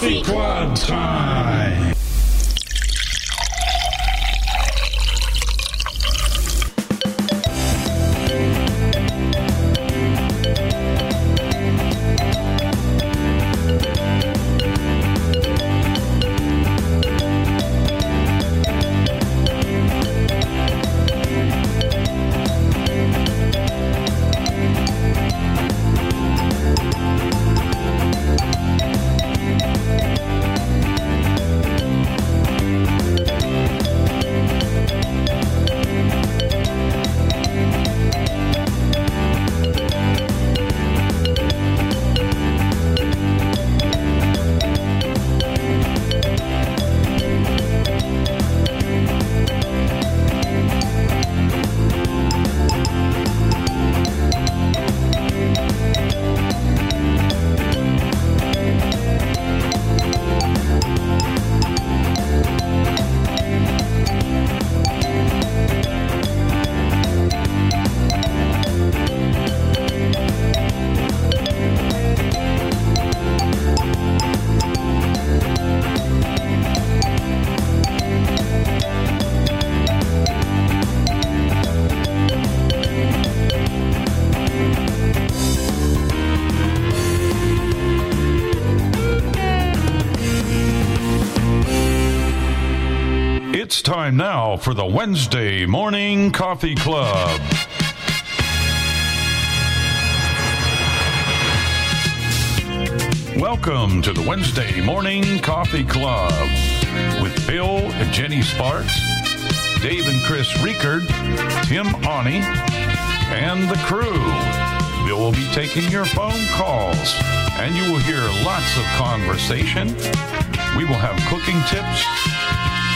Coffee Club time. Time now for the Wednesday Morning Coffee Club. Welcome to the Wednesday Morning Coffee Club with Bill and Jenny Sparks, Dave and Chris Riekert, Tim Ani, and the crew. Bill will be taking your phone calls, and you will hear lots of conversation. We will have cooking tips,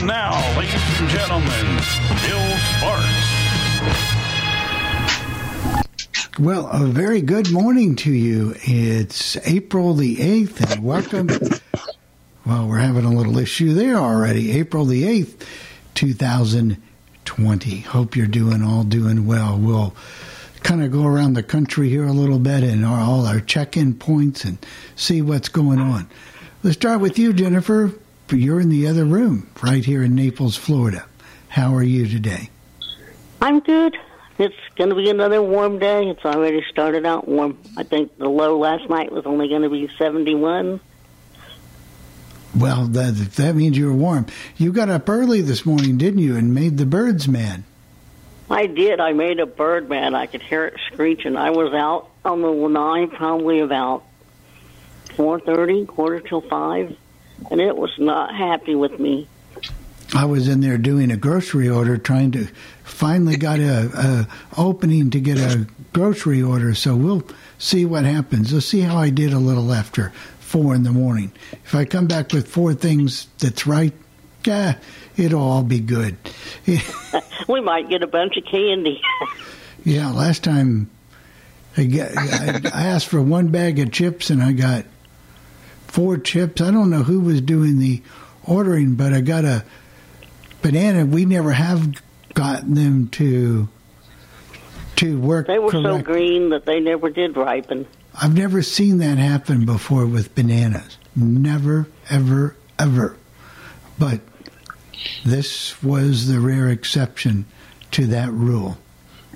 And now, ladies and gentlemen, Bill Sparks. Well, a very good morning to you. It's April the 8th, and welcome. well, we're having a little issue there already. April the 8th, 2020. Hope you're doing all doing well. We'll kind of go around the country here a little bit and all our check in points and see what's going on. Let's start with you, Jennifer. You're in the other room right here in Naples, Florida. How are you today? I'm good. It's going to be another warm day. It's already started out warm. I think the low last night was only going to be 71. Well, that, that means you're warm. You got up early this morning, didn't you, and made the birds mad? I did. I made a bird mad. I could hear it screeching. I was out on the lanai probably about 4.30, quarter till 5, and it was not happy with me. I was in there doing a grocery order, trying to finally got a, a opening to get a grocery order. So we'll see what happens. Let's see how I did a little after four in the morning. If I come back with four things that's right, yeah, it'll all be good. we might get a bunch of candy. yeah, last time I, got, I, I asked for one bag of chips and I got four chips. I don't know who was doing the ordering, but I got a banana. We never have gotten them to to work. They were correct. so green that they never did ripen. I've never seen that happen before with bananas. Never, ever, ever. But this was the rare exception to that rule.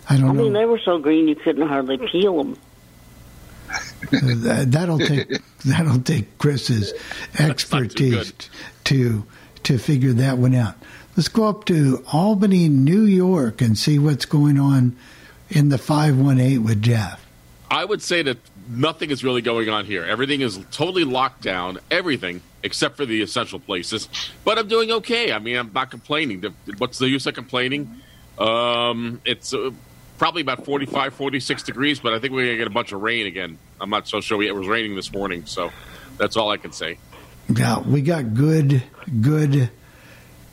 I don't know. I know. mean, they were so green you couldn't hardly peel them. That'll take that'll take Chris's expertise to to figure that one out. Let's go up to Albany, New York, and see what's going on in the five one eight with Jeff. I would say that nothing is really going on here. Everything is totally locked down. Everything except for the essential places. But I'm doing okay. I mean, I'm not complaining. What's the use of complaining? Um, it's uh, probably about 45, 46 degrees, but I think we're going to get a bunch of rain again. I'm not so sure. It was raining this morning, so that's all I can say. Yeah, we got good, good,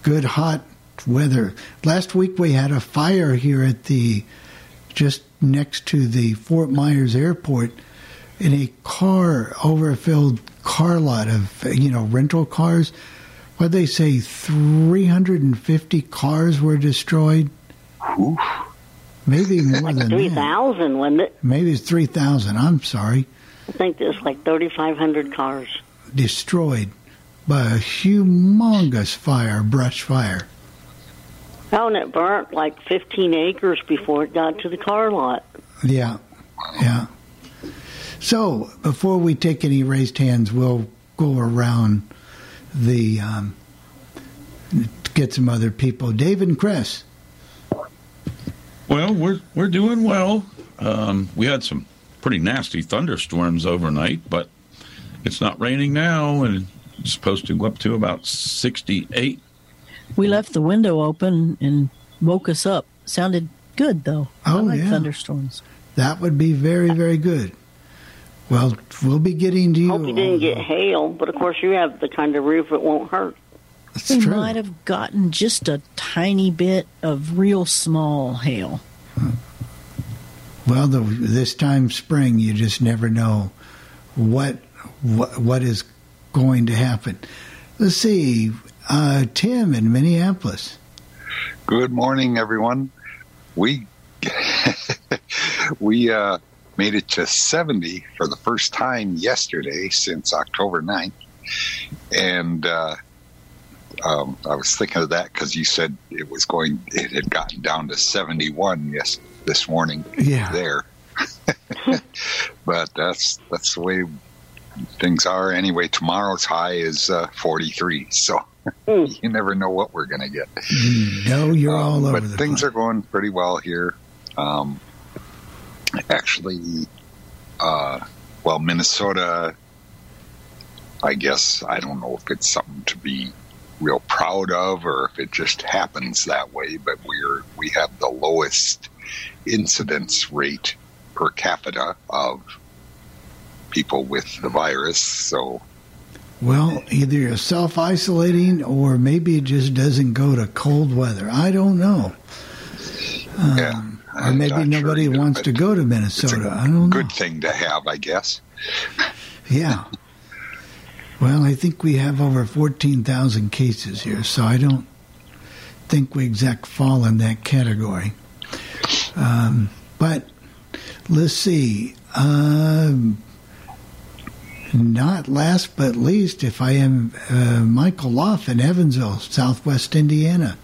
good hot weather. Last week we had a fire here at the just next to the Fort Myers Airport in a car overfilled car lot of you know rental cars. What they say, three hundred and fifty cars were destroyed. Oof. Maybe more than three thousand, wasn't it? Maybe it's three thousand. I'm sorry. I think there's like thirty five hundred cars. destroyed by a humongous fire, brush fire. Oh, and it burnt like fifteen acres before it got to the car lot. Yeah, yeah. So before we take any raised hands, we'll go around the um, get some other people. Dave and Chris. Well, we're we're doing well. Um, we had some pretty nasty thunderstorms overnight, but it's not raining now, and it's supposed to go up to about sixty-eight. We left the window open and woke us up. Sounded good though. I Oh, like yeah. thunderstorms. That would be very, very good. Well, we'll be getting to you. Hope you didn't get hail, but of course you have the kind of roof it won't hurt. It's we true. might have gotten just a tiny bit of real small hail. Well, the, this time spring, you just never know what what, what is going to happen. Let's see, uh, Tim in Minneapolis. Good morning, everyone. We we uh, made it to 70 for the first time yesterday since October 9th. And uh, um, I was thinking of that because you said it was going, it had gotten down to 71 yes this morning Yeah. there. but that's that's the way things are. Anyway, tomorrow's high is uh, 43. So you never know what we're going to get. No, you're all Um, over but the things place. are going pretty well here. Um, actually, uh, well, Minnesota. I guess I don't know if it's something to be real proud of or if it just happens that way. But we're we have the lowest incidence rate per capita of people with the virus. So Well, either you're self isolating or maybe it just doesn't go to cold weather. I don't know. yeah, Um, or maybe not sure nobody either, wants to go to Minnesota. I don't know. good thing to have, I guess. Yeah. Well, I think we have over 14,000 cases here, so I don't think we exact fall in that category. Um, but let's see. Um, not last but least, if I am uh, Michael Loff in Evansville, Southwest Indiana.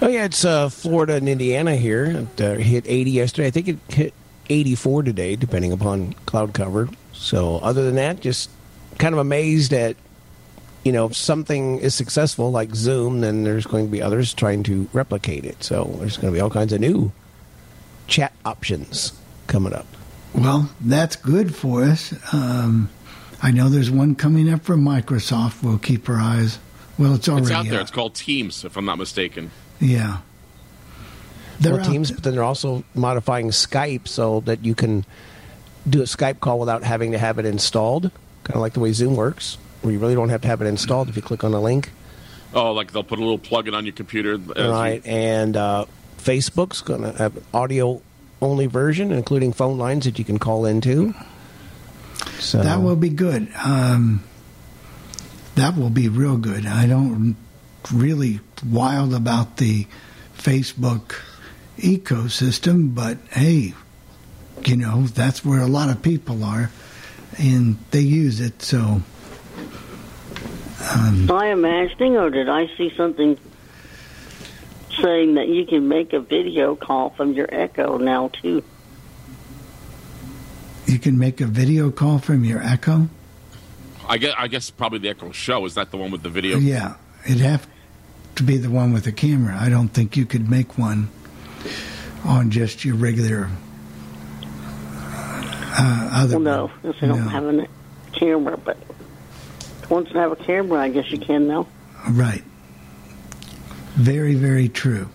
Oh yeah, it's uh, Florida and Indiana here. It uh, hit 80 yesterday. I think it hit 84 today, depending upon cloud cover. So other than that, just kind of amazed at you know if something is successful like Zoom, then there's going to be others trying to replicate it. So there's going to be all kinds of new chat options coming up. Well, that's good for us. Um, I know there's one coming up from Microsoft. We'll keep our eyes. Well, it's already It's out there. It's called Teams, if I'm not mistaken. Yeah. They're Or out Teams, but then they're also modifying Skype so that you can do a Skype call without having to have it installed, kind of like the way Zoom works, where you really don't have to have it installed if you click on a link. Oh, like they'll put a little plug-in on your computer. as you- right? And uh, Facebook's going to have an audio only version, including phone lines that you can call into. So That will be good. Um, that will be real good. I don't really wild about the Facebook ecosystem, but hey, you know that's where a lot of people are, and they use it. So um, Am I imagining, or did I see something saying that you can make a video call from your Echo now too? you can make a video call from your Echo. I guess, I guess probably the Echo Show. Is that the one with the video? Yeah, it'd have to be the one with the camera. I don't think you could make one on just your regular. Uh, other Well, no, one. since I don't No. have a camera, but once I have a camera, I guess you can now. Right. Very, very true.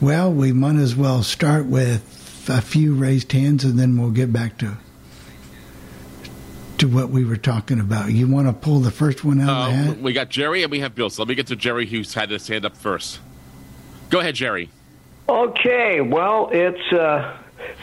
Well, we might as well start with a few raised hands and then we'll get back to to what we were talking about. You want to pull the first one out of the Uh, hat? we got Jerry and we have Bill. So let me get to Jerry, who's had his hand up first. Go ahead, Jerry. Okay, well, it's uh,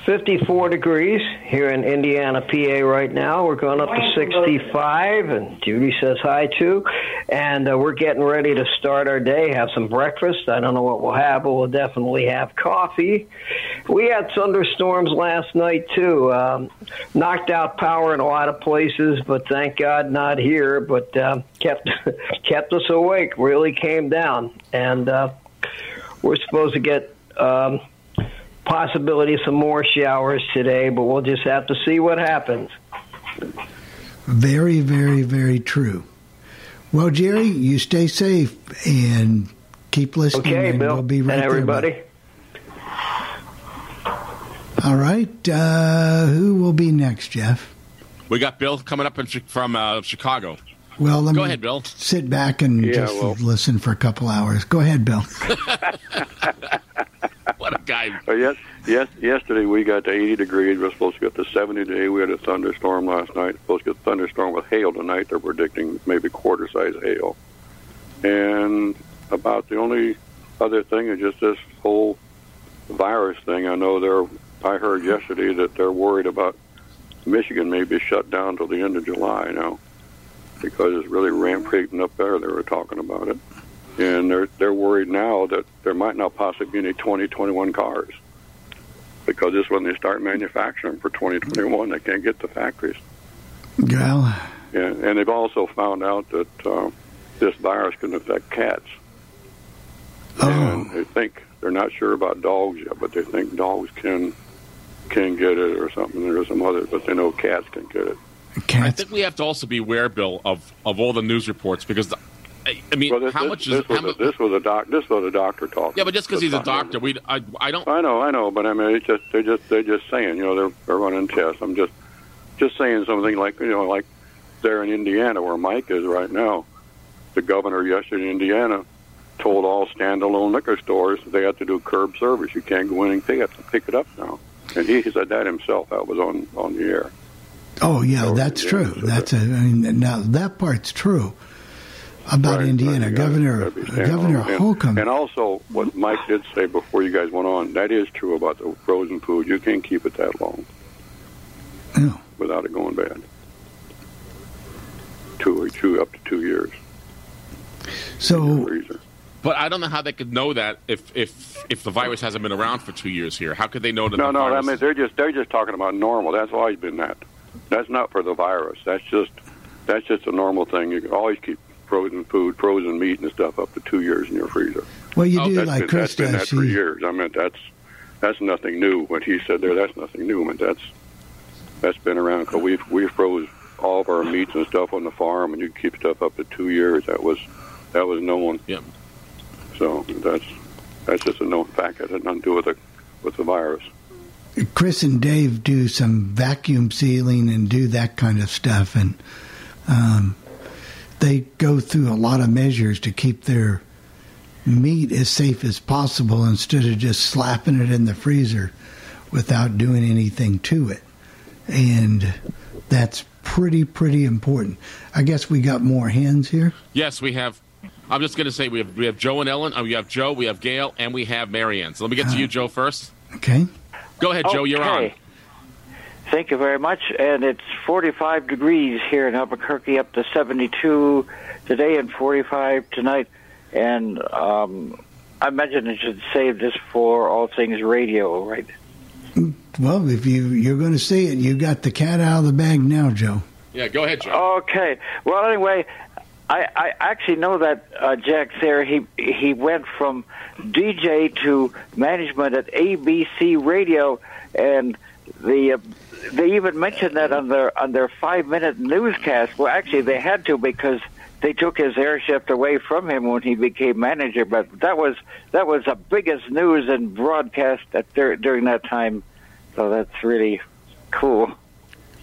54 degrees here in Indiana, PA right now. We're going up to 65, and Judy says hi too. And uh, we're getting ready to start our day, have some breakfast. I don't know what we'll have, but we'll definitely have coffee. We had thunderstorms last night too. Um, knocked out power in a lot of places, but thank God not here. But uh, kept kept us awake. Really came down, and uh, we're supposed to get um, possibility of some more showers today, but we'll just have to see what happens. Very, very, very true. Well, Jerry, you stay safe and keep listening. Okay, and Bill we'll be right and everybody. bud. All right. Uh, who will be next, Jeff? We got Bill coming up in, from uh, Chicago. Well, let Go me ahead, Bill. sit back and Yeah, just well- listen for a couple hours. Go ahead, Bill. What a guy. Uh, yes, yes. Yesterday we got to 80 degrees. We're supposed to get to 70 today. We had a thunderstorm last night. Supposed to get a thunderstorm with hail tonight. They're predicting maybe quarter size hail. And about the only other thing is just this whole virus thing. I know they're. I heard yesterday that they're worried about Michigan may be shut down till the end of July now because it's really rampaging up there. They were talking about it and they're they're worried now that there might not possibly be any 2021 cars because this when they start manufacturing for 2021. They can't get the factories, Well, and, and they've also found out that uh, this virus can affect cats. And oh, they think they're not sure about dogs yet, but they think dogs can can get it or something. There's some others, but they know cats can get it. Cats. I think we have to also be aware, Bill, of, of all the news reports because, the, I, I mean, Well, this, how this, much this is. was How a, mu- this was a doc. This was a doctor talking. yeah, but just because he's a doctor, we I, I don't. I know, I know, but I mean, it's just they're just they're just saying, you know, they're they're running tests. I'm just just saying something like you know, like there in Indiana where Mike is right now. The governor yesterday in Indiana told all standalone liquor stores that they have to do curb service. You can't go in and pick it pick it up now. And he said that himself. That was on on the air. Oh, yeah, that's yeah, true. That's a. I mean, now that part's true about Right, Indiana. right, Governor gotta be standalone. Governor and, Holcomb. And also, what Mike did say before you guys went on, that is true about the frozen food. You can't keep it that long. No. without it going bad. Two or two up to two years. So. But I don't know how they could know that if if if the virus hasn't been around for two years here. How could they know that? No, the no. I mean, they're just they're just talking about normal. That's always been that. That's not for the virus. That's just that's just a normal thing. You can always keep frozen food, frozen meat, and stuff up to two years in your freezer. well, you Oh, do That's like been, Chris that's been does. that for She, years. I mean, that's that's nothing new. What he said there, that's nothing new. I mean, that's that's been around. Cause we we froze all of our meats and stuff on the farm, and you keep stuff up to two years. That was that was known. Yeah. So that's that's just a known fact. It had nothing to do with the with the virus. Chris and Dave do some vacuum sealing and do that kind of stuff, and um, they go through a lot of measures to keep their meat as safe as possible instead of just slapping it in the freezer without doing anything to it. And that's pretty, pretty important. I guess we got more hands here. Yes, we have. I'm just going to say we have we have Joe and Ellen. Uh, we have Joe, we have Gail, and we have Marianne. So let me get to you, Joe, first. Okay. Go ahead, Joe. You're on. Okay. Thank you very much. And it's 45 degrees here in Albuquerque, up to 72 today and 45 tonight. And um, I imagine I should save this for all things radio, right? Well, if you you're going to see it, you got the cat out of the bag now, Joe. Yeah, go ahead, Joe. Okay. Well, anyway, I, I actually know that uh, Jack there. He he went from DJ to management at ABC Radio, and the uh, they even mentioned that on their on their five minute newscast. Well, actually, they had to because they took his air shift away from him when he became manager. But that was that was the biggest news and broadcast at dur- during that time. So that's really cool.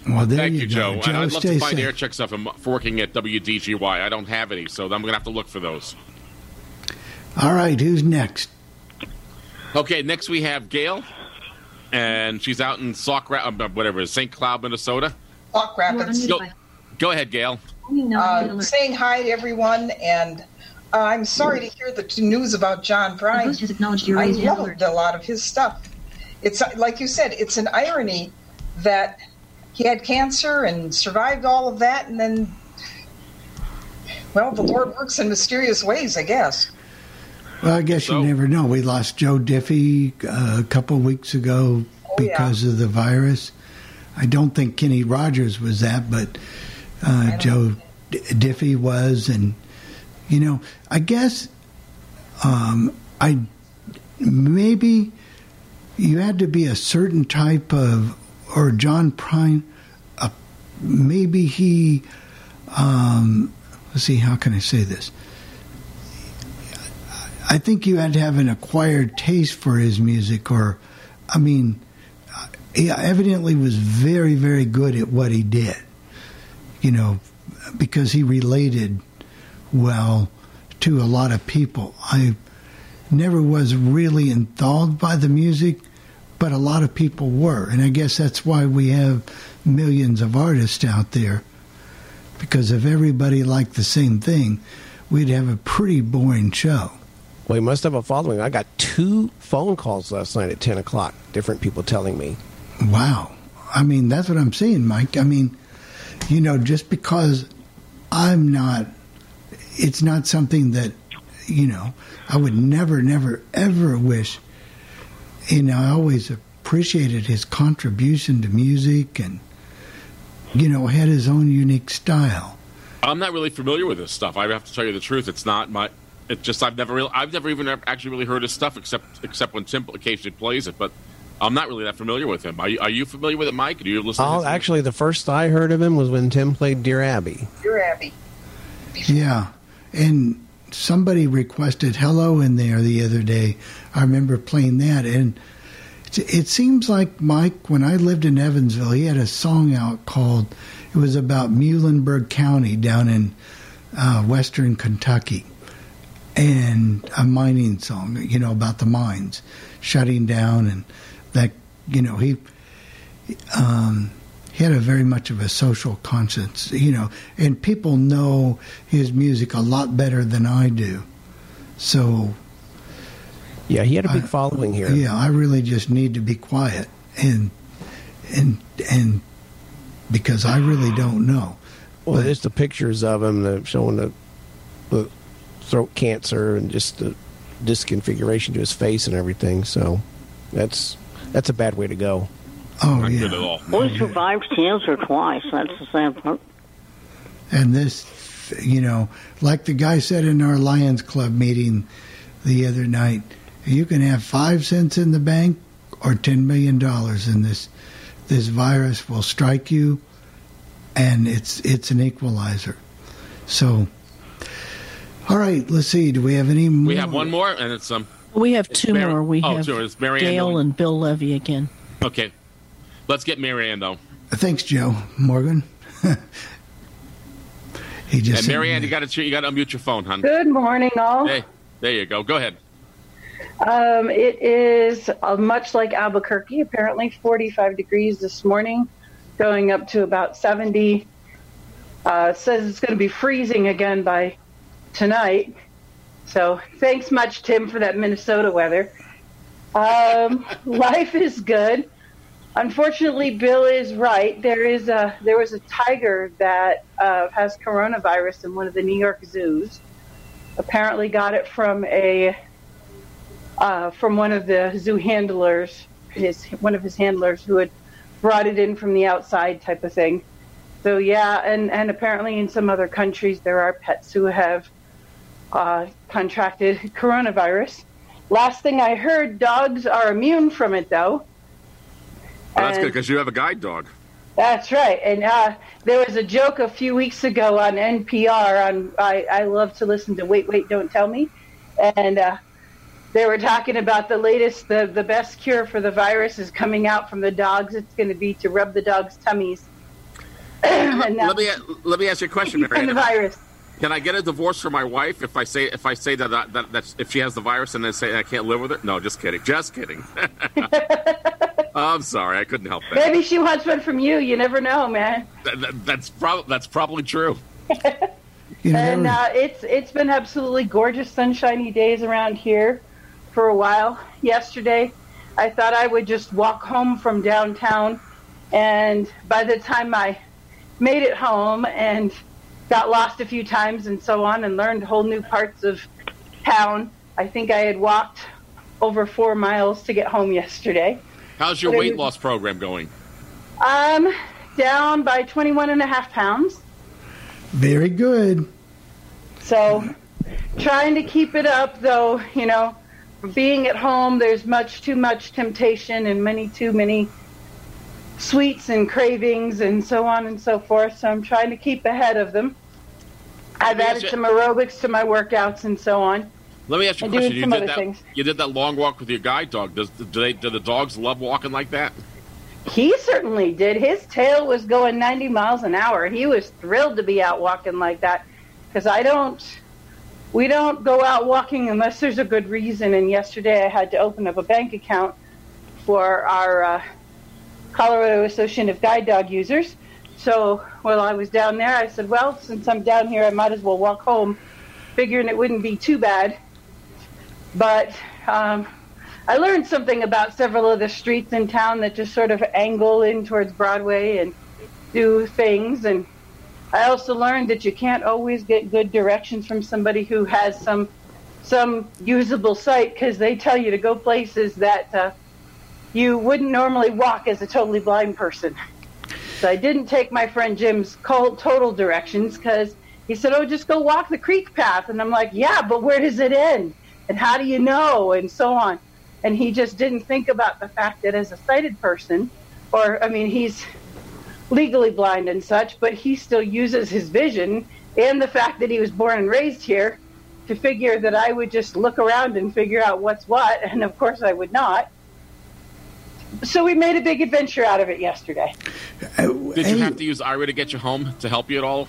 Well, there Thank you, you, go. Joe. I- I'd love to find safe. air checks of him for working at WDGY. I don't have any, so I'm going to have to look for those. All right, who's next? Okay, next we have Gail, and she's out in Sauk, Ra- uh, whatever, St. Cloud, Minnesota. Sauk Rapids. Go, Go ahead, Gail. Uh, saying hi to everyone, and uh, I'm sorry to hear the news about John Prine. host has acknowledged your I loved a lot of his stuff. It's uh, like you said, it's an irony that he had cancer and survived all of that, and then, well, the Lord works in mysterious ways, I guess. Well, I guess So- you never know. We lost Joe Diffie uh, a couple weeks ago Oh, yeah. because of the virus. I don't think Kenny Rogers was that, but uh, Joe D- Diffie was, and you know, I guess um, I maybe you had to be a certain type of, or John Prine. Uh, maybe he. Um, let's see. How can I say this? I think you had to have an acquired taste for his music, or, I mean, he evidently was very, very good at what he did. You know, because he related well to a lot of people. I never was really enthralled by the music, but a lot of people were, and I guess that's why we have millions of artists out there. Because if everybody liked the same thing, we'd have a pretty boring show. Well, he must have a following. I got two phone calls last night at 10 o'clock, different people telling me. Wow. I mean, that's what I'm saying, Mike. I mean, you know, just because I'm not, it's not something that, you know, I would never, never, ever wish. You know, I always appreciated his contribution to music and, you know, had his own unique style. I'm not really familiar with this stuff. I have to tell you the truth. It's not my. It just I've never really I've never even actually really heard his stuff except except when Tim occasionally plays it. But I'm not really that familiar with him. Are you, are you familiar with it, Mike? Do you listen? Oh, actually, the first I heard of him was when Tim played Dear Abby. You're Abby. Yeah. And somebody requested Hello in there the other day. I remember playing that. And it- it seems like Mike, when I lived in Evansville, he had a song out called, it was about Muhlenberg County down in uh, western Kentucky. And a mining song, you know, about the mines shutting down and that, you know, he, um, he had a very much of a social conscience, you know, and people know his music a lot better than I do. So, Yeah, he had a big following here. yeah, I really just need to be quiet and and and because I really don't know. Well, But- there's the pictures of him showing the, the throat cancer and just the disconfiguration to his face and everything. So that's that's a bad way to go. Oh not yeah, good at all. Well, he survived cancer twice. That's the sad part. and this, you know, like the guy said in our Lions Club meeting the other night, you can have five cents in the bank or ten million dollars, and this this virus will strike you, and it's it's an equalizer. So, all right, let's see. Do we have any more? We have one more, and it's um. We have two Mary- more. We oh, have two. It's Mary Ann Gail and Bill Levy again. Okay, let's get Marianne though. Thanks, Joe Morgan. he just And said- Marianne, you got to you got to unmute your phone, hon. Good morning, all. Hey, there you go. Go ahead. Um, it is uh, much like Albuquerque, apparently 45 degrees this morning, going up to about 70. Uh, says it's going to be freezing again by tonight. So thanks much, Tim, for that Minnesota weather. Um, life is good. Unfortunately, Bill is right. There is a there was a tiger that uh, has coronavirus in one of the New York zoos. Apparently, got it from a uh, from one of the zoo handlers, his one of his handlers who had brought it in from the outside, type of thing. So yeah, and and apparently in some other countries there are pets who have uh, contracted coronavirus. Last thing I heard, dogs are immune from it though. Well, that's And- good because you have a guide dog. That's right. And uh, there was a joke a few weeks ago on NPR. On I, I love to listen to Wait, Wait, Don't Tell Me, and uh, they were talking about the latest, the the best cure for the virus is coming out from the dogs. It's going to be to rub the dogs' tummies. and now Let me let me ask you a question, from the virus. Can I get a divorce from my wife if I say if I say that that, that that's, if she has the virus and then say I can't live with her? No, just kidding, just kidding. I'm sorry, I couldn't help that. Maybe she wants one from you. You never know, man. That- that- that's probably that's probably true. And uh, it's it's been absolutely gorgeous, sunshiny days around here for a while. Yesterday, I thought I would just walk home from downtown, and by the time I made it home and got lost a few times and so on, and learned whole new parts of town, I think I had walked over four miles to get home yesterday. How's your But weight was- loss program going? Um, down by 21 and a half pounds. very good. So, trying to keep it up, though, you know, being at home, there's much too much temptation and many too many sweets and cravings and so on and so forth. So, I'm trying to keep ahead of them. I've added yeah. some aerobics to my workouts and so on. Let me ask you a question. You did that. You did that long walk with your guide dog. Does do they do the dogs love walking like that? He certainly did. His tail was going 90 miles an hour. He was thrilled to be out walking like that because I don't, we don't go out walking unless there's a good reason. And yesterday I had to open up a bank account for our uh, Colorado Association of Guide Dog Users. So while I was down there, I said, well, since I'm down here, I might as well walk home, figuring it wouldn't be too bad. But um, I learned something about several of the streets in town that just sort of angle in towards Broadway and do things. And I also learned that you can't always get good directions from somebody who has some some usable sight because they tell you to go places that uh, you wouldn't normally walk as a totally blind person. So I didn't take my friend Jim's total directions because he said, "Oh, just go walk the creek path," and I'm like, "Yeah, but where does it end? And how do you know?" And so on. And he just didn't think about the fact that as a sighted person, or I mean, he's legally blind and such, but he still uses his vision and the fact that he was born and raised here to figure that I would just look around and figure out what's what, and of course I would not. So we made a big adventure out of it yesterday. Did you have to use Aira to get you home to help you at all?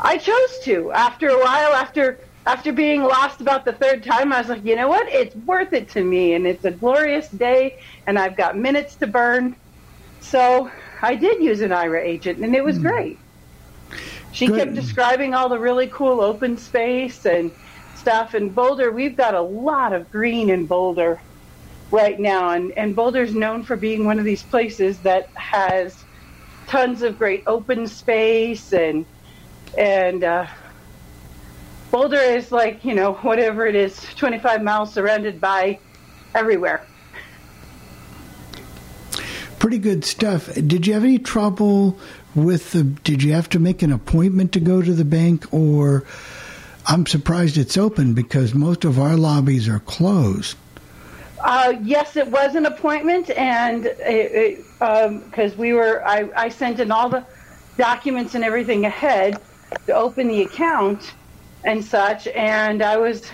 I chose to. After a while, after after being lost about the third time, I was like, you know what? It's worth it to me, and it's a glorious day, and I've got minutes to burn. So I did use an Aira agent, and it was hmm. great. She Good. kept describing all the really cool open space and stuff. In Boulder, we've got a lot of green in Boulder right now, and, and Boulder's known for being one of these places that has tons of great open space and and uh, Boulder is like you know whatever it is, 25 miles surrounded by everywhere. Pretty good stuff. Did you have any trouble with the? Did you have to make an appointment to go to the bank, or I'm surprised it's open because most of our lobbies are closed. Uh, yes, it was an appointment, and because we were, I, I sent in all the documents and everything ahead to open the account and such, and I was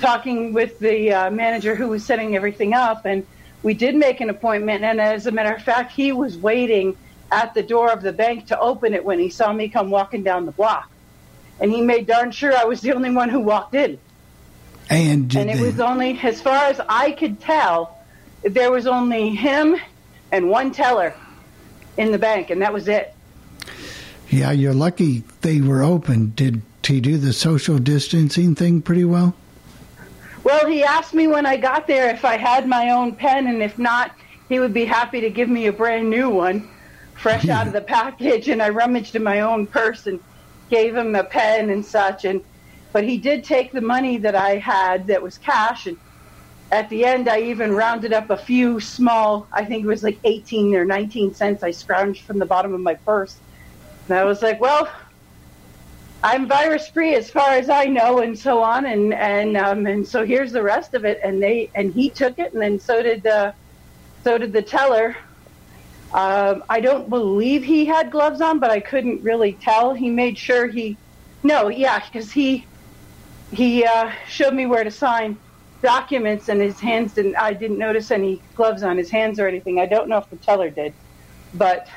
talking with the uh, manager who was setting everything up, and we did make an appointment. And as a matter of fact, he was waiting at the door of the bank to open it when he saw me come walking down the block, and he made darn sure I was the only one who walked in. And And it they- was only, as far as I could tell, there was only him and one teller in the bank, and that was it. yeah, you're lucky they were open. Did he do the social distancing thing pretty well? Well, he asked me when I got there if I had my own pen, and if not, he would be happy to give me a brand new one, fresh out of the package. And I rummaged in my own purse and gave him a pen and such. And but he did take the money that I had that was cash, and at the end, I even rounded up a few small. I think it was like 18 or 19 cents. I scrounged from the bottom of my purse, and I was like, well. I'm virus free as far as I know, and so on, and and um, and so here's the rest of it. And they and he took it, and then so did uh, so did the teller. Um, I don't believe he had gloves on, but I couldn't really tell. He made sure he, no, yeah, because he he uh, showed me where to sign documents, and his hands didn't. I didn't notice any gloves on his hands or anything. I don't know if the teller did, but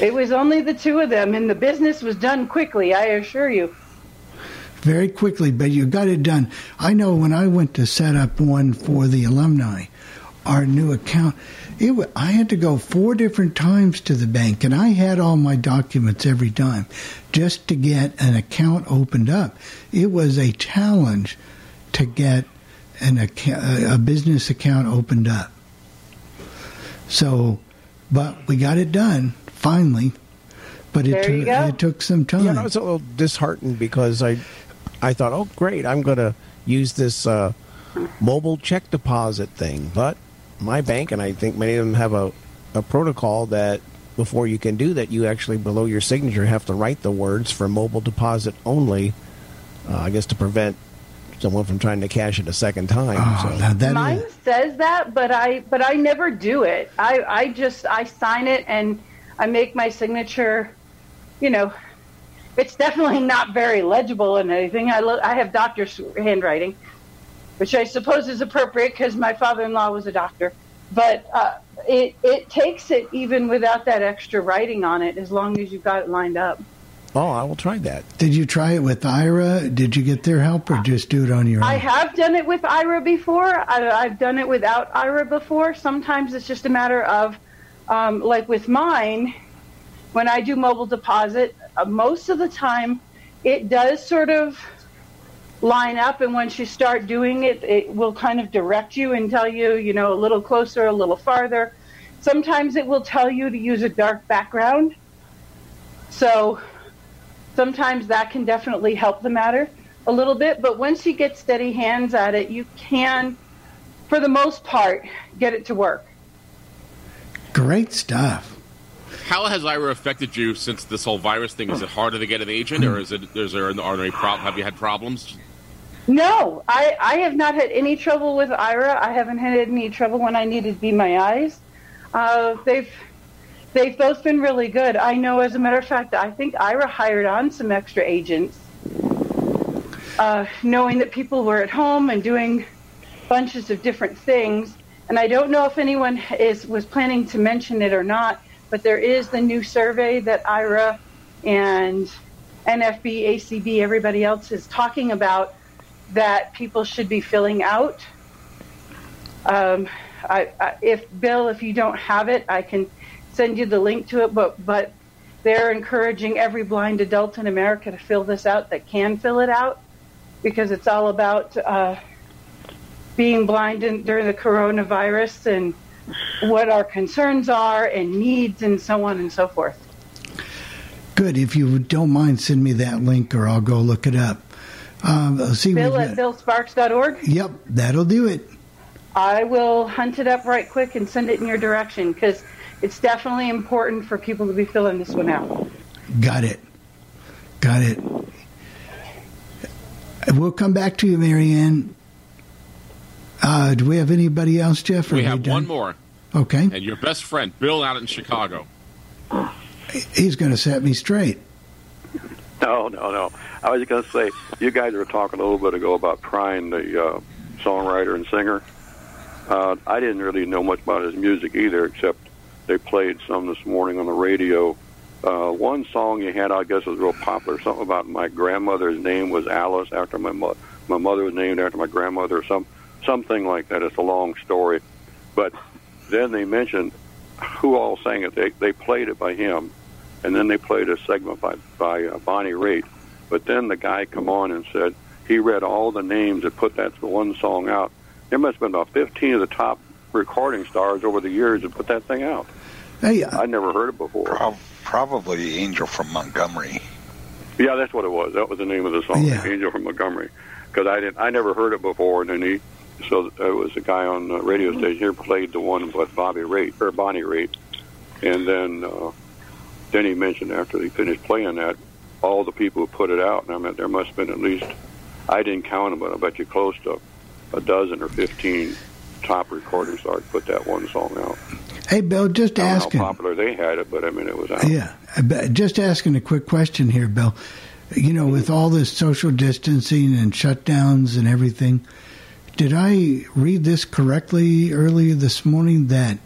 it was only the two of them, and the business was done quickly. I assure you. very quickly, but you got it done. I know when I went to set up one for the alumni, our new account. It wa I had to go four different times to the bank, and I had all my documents every time just to get an account opened up. It was a challenge to get an account, a business account opened up. So, but we got it done finally. But it There took it took some time. Yeah, I was a little disheartened because I, I thought, oh great, I'm going to use this uh, mobile check deposit thing. But my bank, and I think many of them have a, a protocol that before you can do that, you actually below your signature have to write the words for mobile deposit only. Uh, I guess to prevent someone from trying to cash it a second time. Oh, so. Mine says that, but I but I never do it. I I just I sign it and I make my signature. You know, it's definitely not very legible and anything. I look, I have doctor's handwriting, which I suppose is appropriate because my father-in-law was a doctor. But uh, it it takes it even without that extra writing on it, as long as you've got it lined up. Oh, I will try that. Did you try it with Aira? Did you get their help, or just do it on your own? I have done it with Aira before. I, I've done it without Aira before. Sometimes it's just a matter of, um, like with mine, when I do mobile deposit, uh, most of the time it does sort of line up, and once you start doing it, it will kind of direct you and tell you, you know, a little closer, a little farther. Sometimes it will tell you to use a dark background. So sometimes that can definitely help the matter a little bit. But once you get steady hands at it, you can, for the most part, get it to work. Great stuff. How has Aira affected you since this whole virus thing? Is it harder to get an agent, or is it? Is there an there any prob- Have you had problems? No, I, I have not had any trouble with Aira. I haven't had any trouble when I needed to be my eyes. Uh, they've they've both been really good. I know, as a matter of fact, I think Aira hired on some extra agents, uh, knowing that people were at home and doing bunches of different things. And I don't know if anyone is was planning to mention it or not, but there is the new survey that Aira and NFB, ACB, everybody else is talking about that people should be filling out. Um, I, I, if Bill, if you don't have it, I can send you the link to it. But but they're encouraging every blind adult in America to fill this out that can fill it out, because it's all about uh, being blind in, during the coronavirus and what our concerns are and needs and so on and so forth. Good. If you don't mind, send me that link, or I'll go look it up. Um, let's see. Bill we've at got- billsparks.org. Yep, that'll do it. I will hunt it up right quick and send it in your direction because it's definitely important for people to be filling this one out. Got it. Got it. We'll come back to you, Marianne. Uh, do we have anybody else, Jeff? We have done? one more, Okay. and your best friend Bill out in Chicago. He's going to set me straight. No, no, no. I was going to say, you guys were talking a little bit ago about Prine, the uh, songwriter and singer. Uh, I didn't really know much about his music either, except they played some this morning on the radio. Uh, one song he had, I guess, was real popular. Something about my grandmother's name was Alice, after my mo- my mother was named after my grandmother, or some something like that. It's a long story, but then they mentioned who all sang it. They they played it by him, and then they played a segment by by uh, Bonnie Raitt. But then the guy come on and said he read all the names that put that one song out. There must have been about fifteen of the top recording stars over the years that put that thing out. Hey, I never heard it before. Prob- probably Angel from Montgomery. Yeah, that's what it was. That was the name of the song, Yeah. Angel from Montgomery. Because I didn't, I never heard it before, and then he, so it was a guy on the radio station here played the one with Bobby Raitt or Bonnie Raitt, and then uh, then he mentioned after he finished playing that, all the people who put it out, and I mean there must have been at least, I didn't count them, but I bet you close to a dozen or fifteen top recording stars put that one song out. Hey, Bill, just I asking. how popular they had it, but I mean it was out. Yeah, just asking a quick question here, Bill. You know, with all this social distancing and shutdowns and everything, did I read this correctly earlier this morning that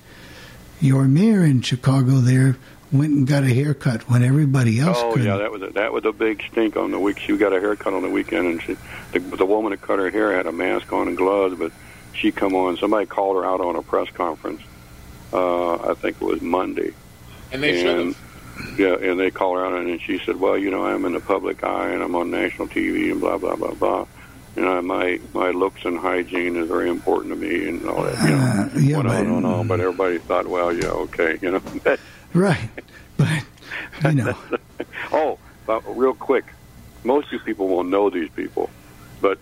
your mayor in Chicago there went and got a haircut when everybody else Oh couldn't? yeah, that was a, that was a big stink on the week. She got a haircut on the weekend, and she, the, the woman that cut her hair had a mask on and gloves, but she come on. Somebody called her out on a press conference. Uh, I think it was Monday. And they should and, have. Yeah, and they called her out, and she said, "Well, you know, I'm in the public eye, and I'm on national TV, and blah blah blah blah. You know, my my looks and hygiene is very important to me, and all that. You know, Uh, yeah, went but- on and on. But everybody thought, well, yeah, okay, you know. Right. But, you know, oh, but real quick, most of you people won't know these people, but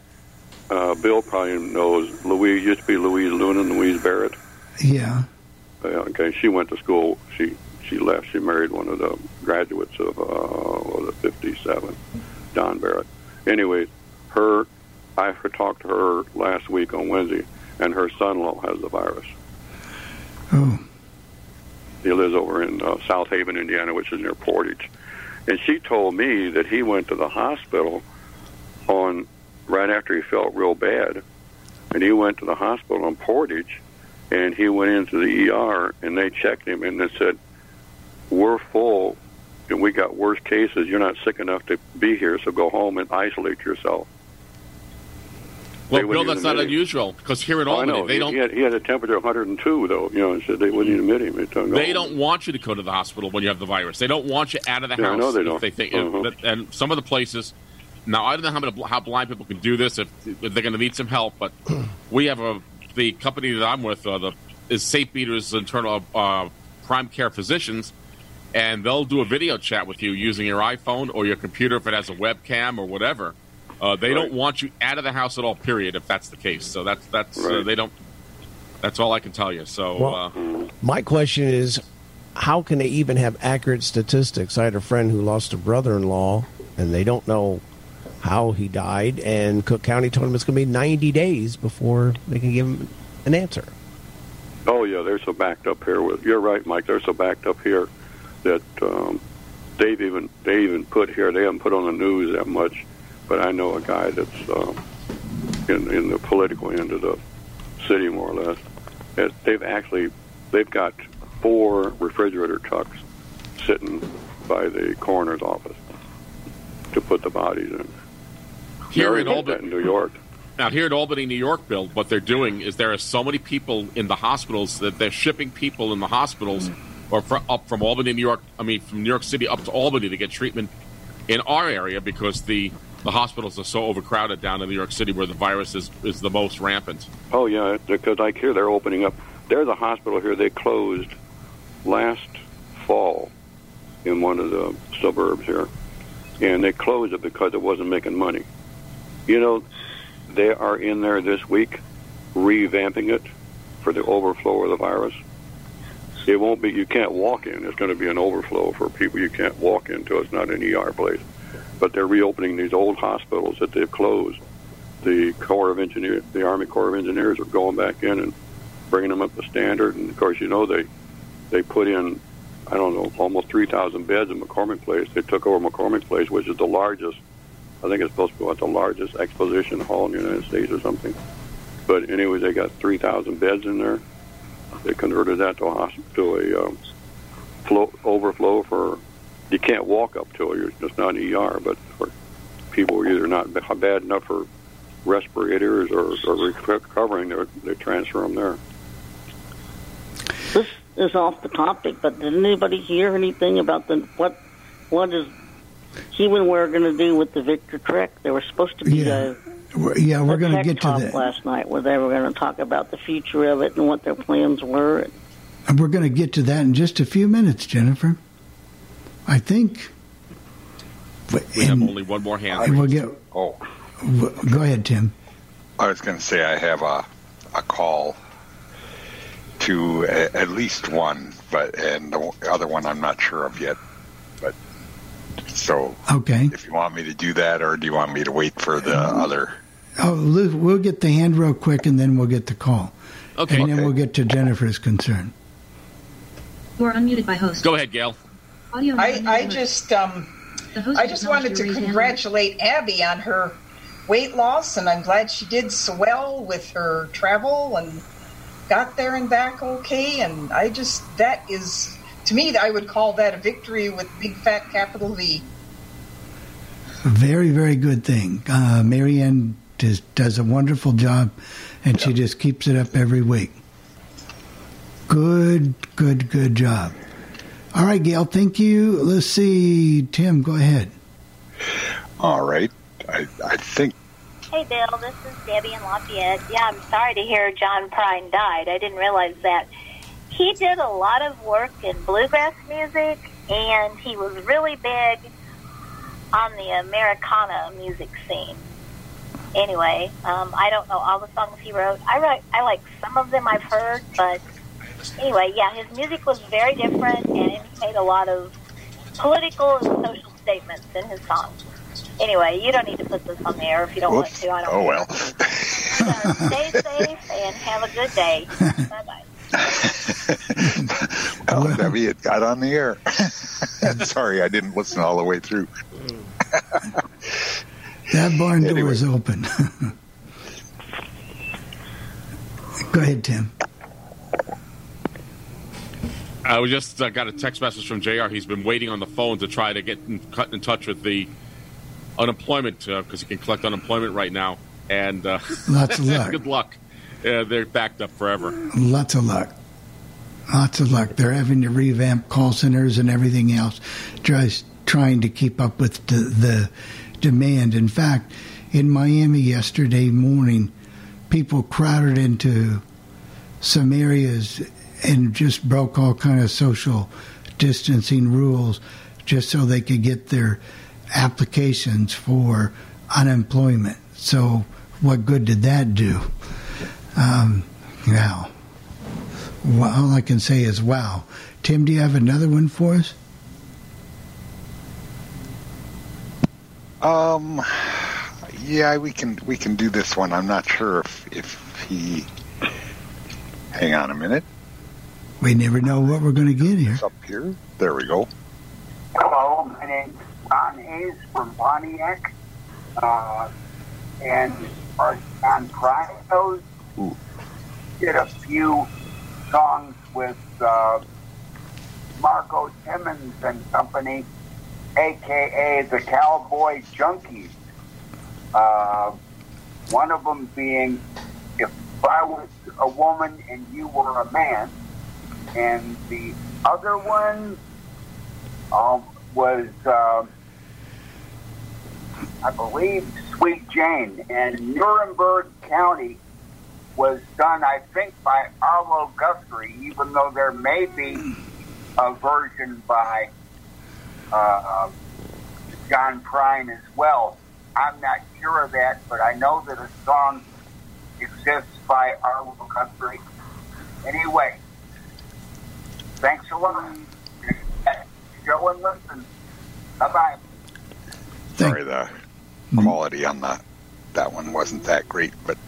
uh, Bill probably knows Louise used to be Louise Lunan, Louise Barrett. yeah. Uh, okay, she went to school. She she left. She married one of the graduates of uh, it, '57, Don Barrett. Anyways, her I talked to her last week on Wednesday, and her son-in-law has the virus. Oh. He lives over in uh, South Haven, Indiana, which is near Portage. And she told me that he went to the hospital on right after he felt real bad, and he went to the hospital on Portage, and he went into the ER, and they checked him, and they said, "We're full, and we got worse cases. You're not sick enough to be here, so go home and isolate yourself." Well, Bill, that's not him. unusual because here in Oh, Albany, know they he, don't he had, he had a temperature of 102, though. You know, said they wouldn't admit him. They, told him, They "Go don't want you to go to the hospital when you have the virus. They don't want you out of the Yeah, house. know they if don't. They think, Uh-huh. and some of the places. Now I don't know how many, how blind people can do this if, if they're going to need some help, but we have a the company that I'm with uh, the is St. Peter's Internal uh, Prime Care Physicians, and they'll do a video chat with you using your iPhone or your computer if it has a webcam or whatever. Uh, they Right. don't want you out of the house at all. Period. If that's the case, so that's that's uh, they don't. That's all I can tell you. So. Well, uh, My question is, how can they even have accurate statistics? I had a friend who lost a brother-in-law, and they don't know how he died. And Cook County told him it's going to be 90 days before they can give him an answer. Oh yeah, they're so backed up here. With you're right, Mike. They're so backed up here that um, they've even they even put here. They haven't put on the news that much, but I know a guy that's um, in in the political end of the city, more or less. That they've actually they've got four refrigerator trucks sitting by the coroner's office to put the bodies in. Here in Albany- in New York. Now, here in Albany, New York, Bill, what they're doing is there are so many people in the hospitals that they're shipping people in the hospitals or fr- up from Albany, New York. I mean, from New York City up to Albany to get treatment in our area because the the hospitals are so overcrowded down in New York City where the virus is, is the most rampant. Oh yeah, because like here they're opening up. There's a hospital here they closed last fall in one of the suburbs here, and they closed it because it wasn't making money. You know, they are in there this week revamping it for the overflow of the virus. It won't be. You can't walk in. It's going to be an overflow for people you can't walk into. It's not an ER place, but they're reopening these old hospitals that they've closed the Corps of Engineers, the Army Corps of Engineers, are going back in and bringing them up to standard. And of course, you know they they put in I don't know almost three thousand beds in McCormick Place. They took over McCormick Place, which is the largest. I think it's supposed to be what the largest exposition hall in the United States or something. But anyways, they got three thousand beds in there. They converted that to a hospital, to a um, flow, overflow for. You can't walk up to it. You're just not an ER, but for people who are either not bad enough for respirators or, or recovering, they they transfer them there. This is off the topic, but did anybody hear anything about the what what is Humanware going to do with the Victor Trek? There was supposed to be Yeah. a, We're, yeah, we're going to get to that. last night where they were going to talk about the future of it and what their plans were. And We're going to get to that in just a few minutes, Jennifer. I think. We have only one more hand. and we'll get. Oh, w- Go ahead, Tim. I was going to say I have a a call to a, at least one, but and the other one I'm not sure of yet. But so, Okay. if you want me to do that, or do you want me to wait for the uh, other? Oh, Lou, we'll get the hand real quick, and then we'll get the call, Okay, and then we'll get to Jennifer's concern. You are unmuted by host. go ahead, Gail. Audio I, I just um, I just wanted to your raised congratulate Abby on her weight loss, and I'm glad she did so well with her travel and got there and back okay. And I just that is to me, I would call that a victory with big fat capital V. very, very good thing. Uh, Marianne does, does a wonderful job, and she just keeps it up every week. Good, good, good job. All right, Gail, thank you. Let's see. Tim, go ahead. All right. I, I think Hey, Bill, this is Debbie in Lafayette. Yeah, I'm sorry to hear John Prine died. I didn't realize that. He did a lot of work in bluegrass music, and he was really big on the Americana music scene. Anyway, um, I don't know all the songs he wrote. I write, I like some of them I've heard, but anyway, yeah, his music was very different, and he made a lot of political and social statements in his songs. Anyway, you don't need to put this on the air if you don't want to. I don't Oh, care. well. So stay safe and have a good day. bye bye. well, Debbie, it got on the air. I'm sorry, I didn't listen all the way through. That barn door Anyway. is open. go ahead, Tim. I was just uh, got a text message from Jr. He's been waiting on the phone to try to get in, cut in touch with the unemployment because he can collect unemployment right now. And uh, Lots of luck. good luck. Uh, they're backed up forever. Lots of luck. Lots of luck. They're having to revamp call centers and everything else, just trying to keep up with the, the demand. In fact, in Miami yesterday morning, people crowded into some areas and just broke all kind of social distancing rules just so they could get their applications for unemployment. So, what good did that do? Um, wow. Well, all I can say is wow. Tim, do you have another one for us? Um, yeah, we can we can do this one. I'm not sure if if he. Hang on a minute. We never know what we're going to get here. Up here. There we go. Hello, my name's Ron Hayes from Pontiac. Uh, and our John Prine knows did a few songs with uh, Margo Timmins and company, aka the Cowboy Junkies. Uh, one of them being If I Was a Woman and You Were a Man, and the other one um, was, uh, I believe, Sweet Jane. And Nuremberg County was done, I think, by Arlo Guthrie, even though there may be a version by uh, John Prine as well. I'm not sure of that, but I know that a song exists by Arlo Guthrie. Anyway, thanks a lot. Go and listen. Bye bye. Sorry, the quality on the that one wasn't that great, but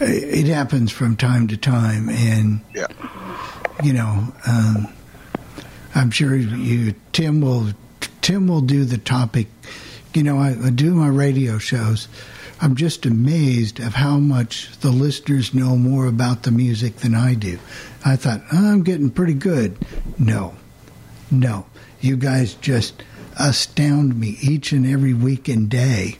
It happens from time to time, and yeah, you know, um, I'm sure you Tim will Tim will do the topic. You know, I, I do my radio shows. I'm just amazed of how much the listeners know more about the music than I do. I thought oh, I'm getting pretty good. No, no, you guys just astound me each and every week and day.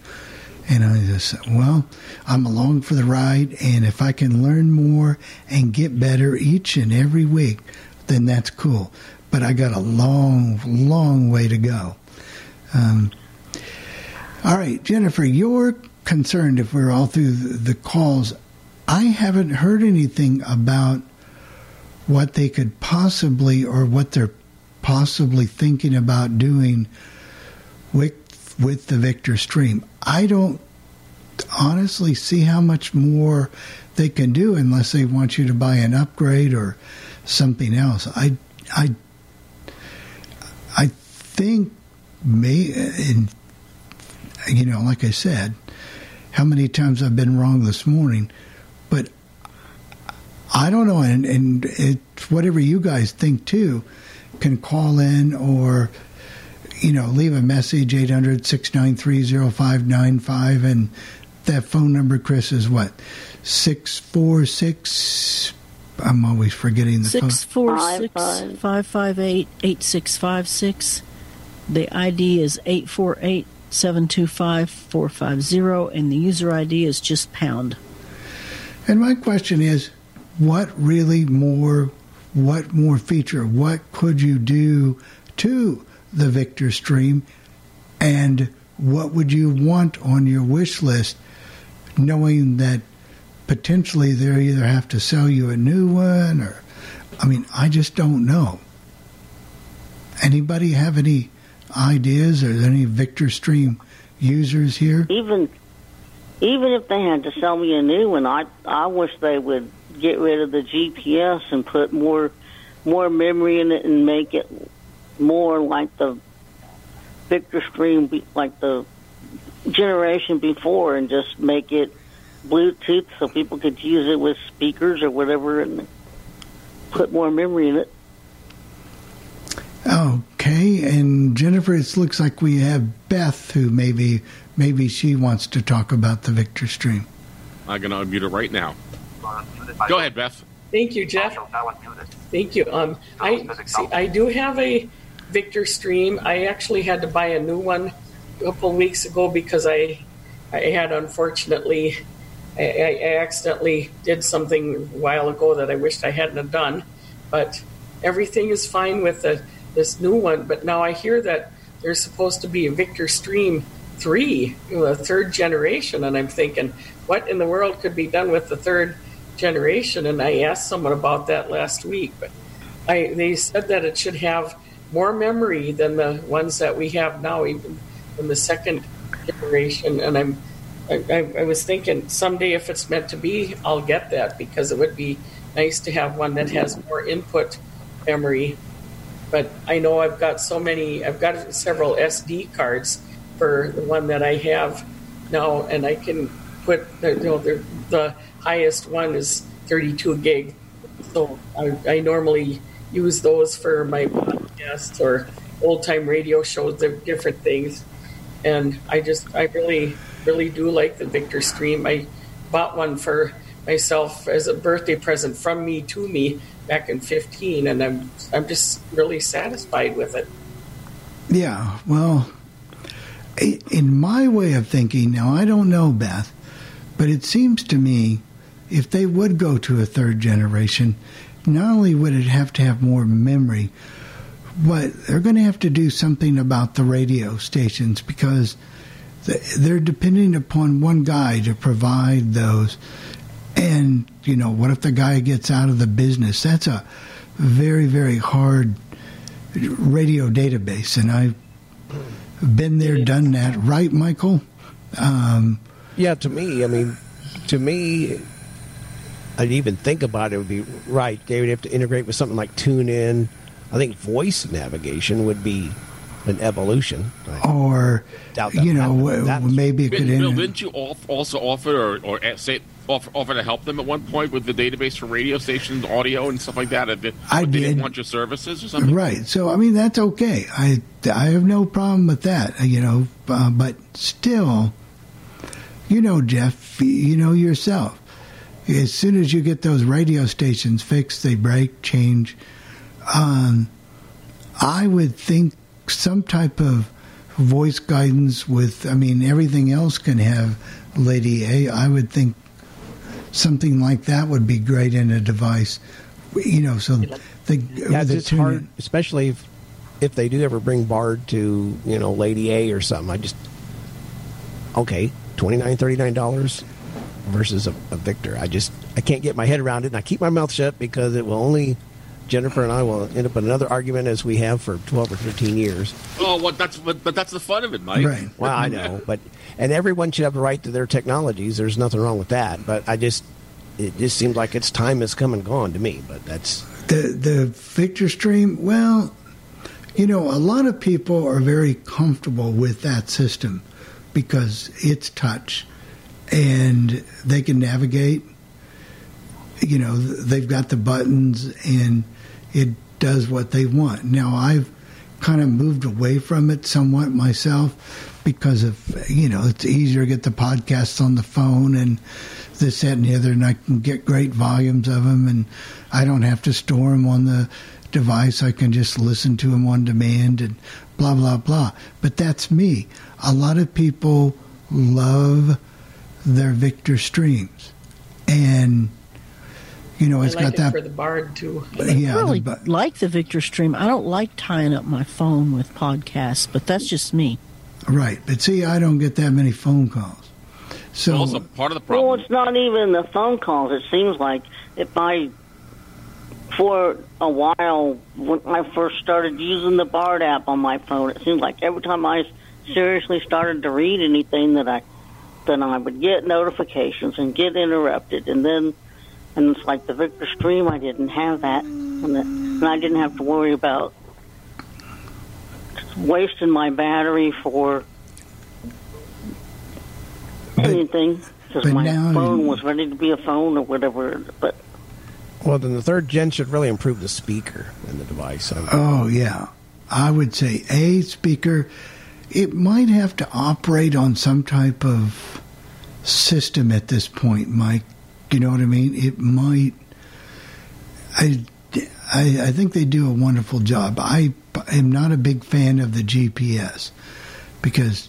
And I just, said, well, I'm along for the ride, and if I can learn more and get better each and every week, then that's cool. But I got a long, long way to go. Um, all right, Jennifer, you're concerned if we're all through the, the calls. I haven't heard anything about what they could possibly or what they're possibly thinking about doing with with the Victor Stream. I don't honestly see how much more they can do unless they want you to buy an upgrade or something else. I I I think may and you know, like I said, how many times I've been wrong this morning, but I don't know, and, and it, whatever you guys think too, can call in or you know, leave a message 800-693-0595 and that phone number Chris is what? 646 I'm always forgetting the Six phone. four six five five eight eight six five six. The ID is eight four eight 725 450, and the user ID is just pound. And my question is, what really more, what more feature, what could you do to the Victor Stream, and what would you want on your wish list, knowing that potentially they either have to sell you a new one or, I mean, I just don't know. Anybody have any ideas or any Victor Stream users here? Even even if they had to sell me a new one, I I wish they would get rid of the GPS and put more more memory in it and make it more like the Victor Stream, like the generation before, and just make it Bluetooth so people could use it with speakers or whatever, and put more memory in it. Okay, and Jennifer, it looks like we have Beth, who maybe maybe she wants to talk about the Victor Stream. I'm going to unmute her right now. Go ahead, Beth. Thank you, Jeff. Thank you. Um, I see. I do have a Victor Stream. I actually had to buy a new one a couple weeks ago because I, I had unfortunately, I, I accidentally did something a while ago that I wished I hadn't done. But everything is fine with the, this new one. But now I hear that there's supposed to be a Victor Stream three, a third generation, and I'm thinking, what in the world could be done with the third generation? And I asked someone about that last week, but I they said that it should have more memory than the ones that we have now, even in the second generation. And I'm I, I, was thinking someday if it's meant to be, I'll get that because it would be nice to have one that has more input memory. But I know I've got so many. I've got several SD cards for the one that I have now, and I can put the, you know the, the highest one is 32 gig. So I, I normally use those for my podcasts or old time radio shows, the different things. And I just I really really do like the Victor Stream. I bought one for myself as a birthday present from me to me back in 15, and I'm I'm just really satisfied with it. Yeah, well, in my way of thinking, now I don't know, Beth, but it seems to me if they would go to a third generation, not only would it have to have more memory, but they're going to have to do something about the radio stations because they're depending upon one guy to provide those. And, you know, what if the guy gets out of the business? That's a very, very hard radio database. And I've been there, done that. Right, Michael? Um, Yeah, to me, I mean, to me, I'd even think about it would be right. They would have to integrate with something like TuneIn. I think voice navigation would be an evolution. I or, doubt that you know, would happen. maybe it Bill, could. Bill, inter- didn't you also offer or, or say offer, offer to help them at one point with the database for radio stations, audio, and stuff like that? If it, I they didn't did. want your services or something. Right. So I mean that's okay. I I have no problem with that. uh, You know, uh, but still, you know, Jeff, you know yourself. As soon as you get those radio stations fixed, they break, change. Um, I would think some type of voice guidance with. I mean, everything else can have Lady A. I would think something like that would be great in a device. You know, so the Yeah, it's the tune- hard, especially if if they do ever bring Bard to you know Lady A or something. I just okay, twenty nine thirty nine dollars versus a, a Victor. I just I can't get my head around it, and I keep my mouth shut because it will only Jennifer and I will end up in another argument as we have for twelve or thirteen years. Oh, well, That's but, but that's the fun of it, Mike. Well, I know, but and everyone should have the right to their technologies. There's nothing wrong with that. But I just it just seems like its time has come and gone to me. But that's the the Victor Stream. Well, you know, a lot of people are very comfortable with that system because it's touch and they can navigate. You know, they've got the buttons and it does what they want. Now, I've kind of moved away from it somewhat myself because of you know it's easier to get the podcasts on the phone and this that and the other, and I can get great volumes of them, and I don't have to store them on the device. I can just listen to them on demand and blah blah blah. But that's me. A lot of people love their Victor streams, and you know it's I like got it that for the bard too. yeah, I really the like the Victor Stream. I don't like tying up my phone with podcasts, but that's just me. Right, but see, I don't get that many phone calls. So also, part of the problem. Well, it's not even the phone calls. It seems like if I, for a while, when I first started using the Bard app on my phone, it seemed like every time I seriously started to read anything that I, then I would get notifications and get interrupted, and then, and it's like the Victor Stream. I didn't have that, and, the, and I didn't have to worry about wasting my battery for anything because my now phone you- was ready to be a phone or whatever. But Well, then the third gen should really improve the speaker in the device. I- Oh yeah, I would say a speaker. It might have to operate on some type of system at this point, Mike. You know what I mean? It might. I, I, I think they do a wonderful job. I am not a big fan of the GPS because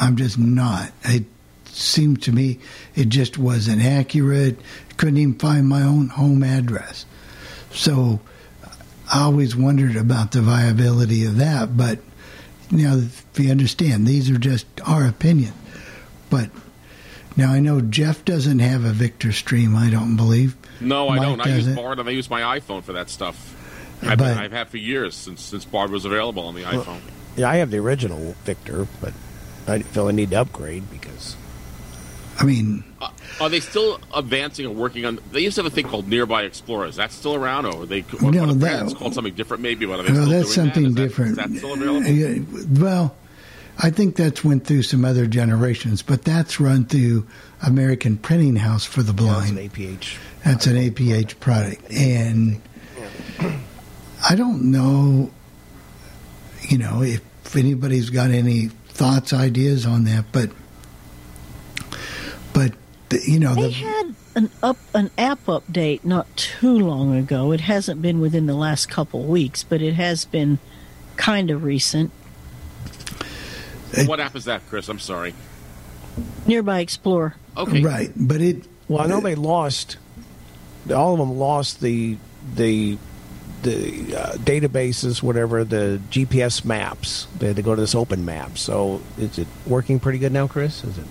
I'm just not. It seemed to me it just wasn't accurate. Couldn't even find my own home address. So I always wondered about the viability of that. But you now, if you understand, these are just our opinion. But now I know Jeff doesn't have a Victor Stream. I don't believe. No, I Mike don't. I use doesn't. Bard and I use my iPhone for that stuff. I've, But- I've had for years since since Bard was available on the iPhone. Yeah, I have the original Victor, but I feel I need to upgrade because I mean, Uh, are they still advancing and working on? They used to have a thing called Nearby Explorers. Is that still around, or are they? Or, No, or that- it's called something different, maybe. But are they well, still that's doing something Is that- different. Is that still available? Yeah, well, I think that's went through some other generations, but that's run through American Printing House for the yeah, it's Blind. an APH. That's an APH product, and I don't know, you know, if anybody's got any thoughts, ideas on that, but but the, you know, They the, had an up an app update not too long ago. It hasn't been within the last couple weeks, but it has been kind of recent. What app is that, Chris? I'm sorry. Nearby Explorer. Okay. right, but it Well, I know they lost. All of them lost the the the uh, databases, whatever the GPS maps. They had to go to this open map. So is it working pretty good now, Chris? Is it?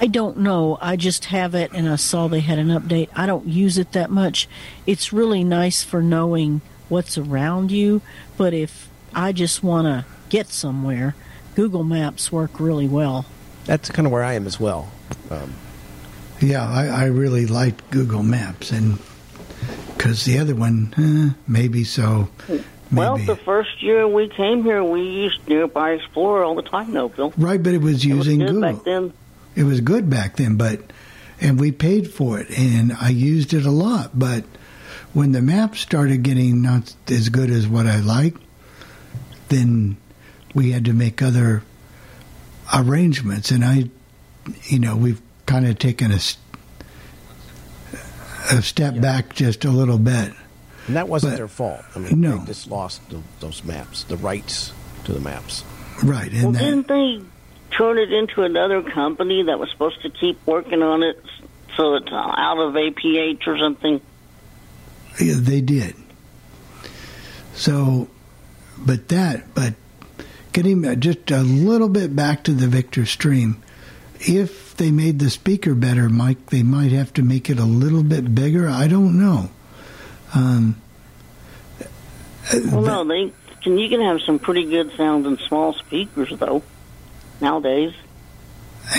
I don't know. I just have it and I saw they had an update. I don't use it that much. It's really nice for knowing what's around you, but if I just want to get somewhere, Google Maps work really well. That's kind of where I am as well. Um, Yeah, I, I really liked Google Maps, and because the other one, eh, maybe so. well, the first year we came here, we used Nearby Explorer all the time. No, Bill. Right, but it was It was using good Google. back then. It was good back then, but and we paid for it, and I used it a lot. But when the maps started getting not as good as what I like, then we had to make other arrangements, and I, you know, we've kind of taken a step back just a little bit. and that wasn't But- their fault. I mean, no. they just lost the, those maps, the rights to the maps. Right, and Well, that, didn't they turn it into another company that was supposed to keep working on it so it's out of APH or something? Yeah, they did. So, but that, but getting just a little bit back to the Victor Stream, if they made the speaker better, Mike, they might have to make it a little bit bigger. I don't know. Um, Well, no, they can. You can have some pretty good sound in small speakers though. Nowadays,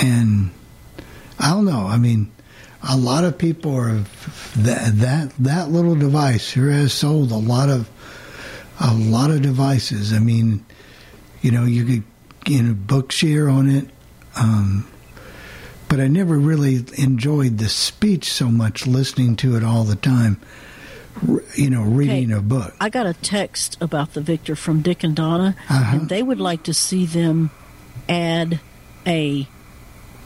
and I don't know. I mean, a lot of people are that that that little device sure has sold a lot of a lot of devices. I mean, you know, you could you know Bookshare on it, um, but I never really enjoyed the speech so much listening to it all the time. r- you know, reading a book. I got a text about the Victor from Dick and Donna, Uh-huh. and they would like to see them add a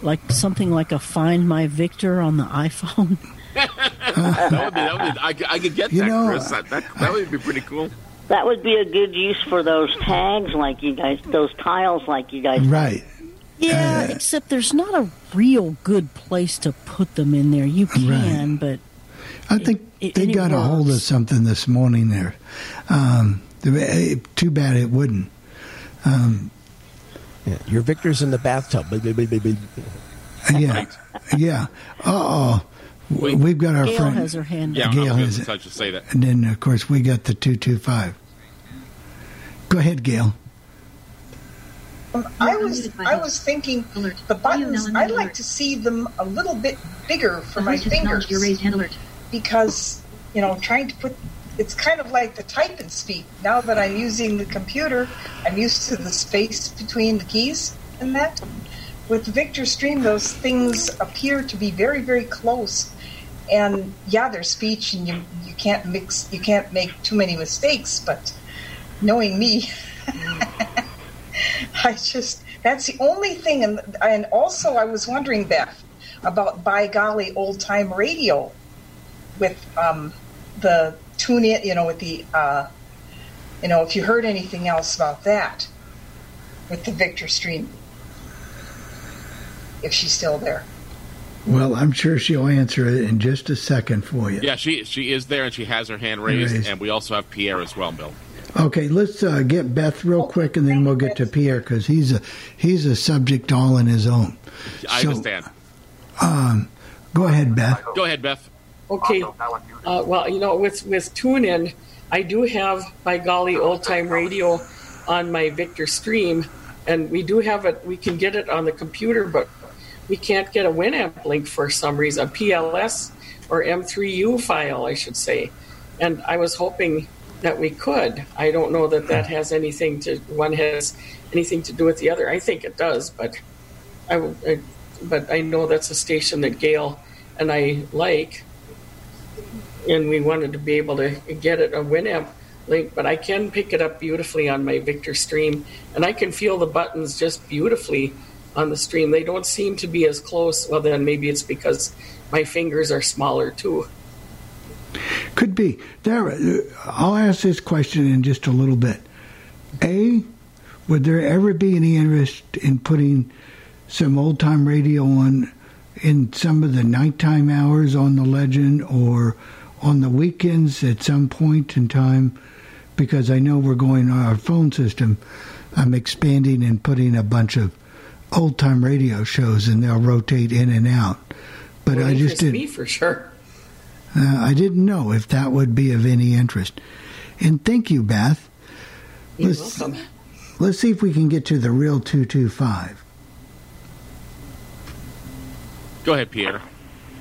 like something like a Find My Victor on the iPhone. that would be, that would be, I, I could get You that, know, Chris. That, that, that would be pretty cool. That would be a good use for those tags, like you guys, those tiles, like you guys. Right. Yeah, except there's not a real good place to put them in there. You can, but I think it- they it got a hold of something this morning there. Um, eh, too bad it wouldn't. Um, Yeah, your Victor's in the bathtub. Yeah, yeah. Uh oh, we've got our Gail friend. has her hand Yeah, up. Gail I'm has going it. to say that. And then, of course, we got the 225. Go ahead, Gail. Um, I was I was thinking the buttons. I'd like to see them a little bit bigger for my fingers because you know trying to put it's kind of like the type and speak. Now that I'm using the computer, I'm used to the space between the keys and that. With Victor Stream, those things appear to be very very close. And yeah, there's speech, and you you can't mix, you can't make too many mistakes. But knowing me, I just that's the only thing, and and also I was wondering, Beth, about by golly old time radio with um, the tune in, you know, with the uh, you know, if you heard anything else about that with the Victor stream, if she's still there. Well, I'm sure she'll answer it in just a second for you. Yeah, she she is there and she has her hand raised, Raised. and we also have Pierre as well, Bill. Okay, let's uh, get Beth real quick, and then we'll get to Pierre because he's a he's a subject all in his own. I So, understand. Um, go ahead, Beth. Go ahead, Beth. Okay. Uh, well, you know, with with TuneIn, I do have by golly old time radio on my Victor stream, and we do have it. We can get it on the computer, but we can't get a Winamp link for some reason, a PLS or M3U file, I should say. And I was hoping that we could. I don't know that that has anything to one has anything to do with the other. I think it does, but I, I- but I know that's a station that Gail and I like, and we wanted to be able to get it a Winamp link. But I can pick it up beautifully on my Victor stream, and I can feel the buttons just beautifully on the stream. They don't seem to be as close. Well, then maybe it's because my fingers are smaller too. Could be there. uh, I'll ask this question in just a little bit. A, would there ever be any interest in putting some old time radio on in some of the nighttime hours on the Legend or on the weekends at some point in time? Because I know we're going on our phone system. I'm expanding and putting a bunch of old time radio shows, and they'll rotate in and out. But Would I just didn't. me for sure. Uh, I didn't know if that would be of any interest. And thank you, Beth. You're Let's, welcome. let's see if we can get to the real 225. Go ahead, Pierre.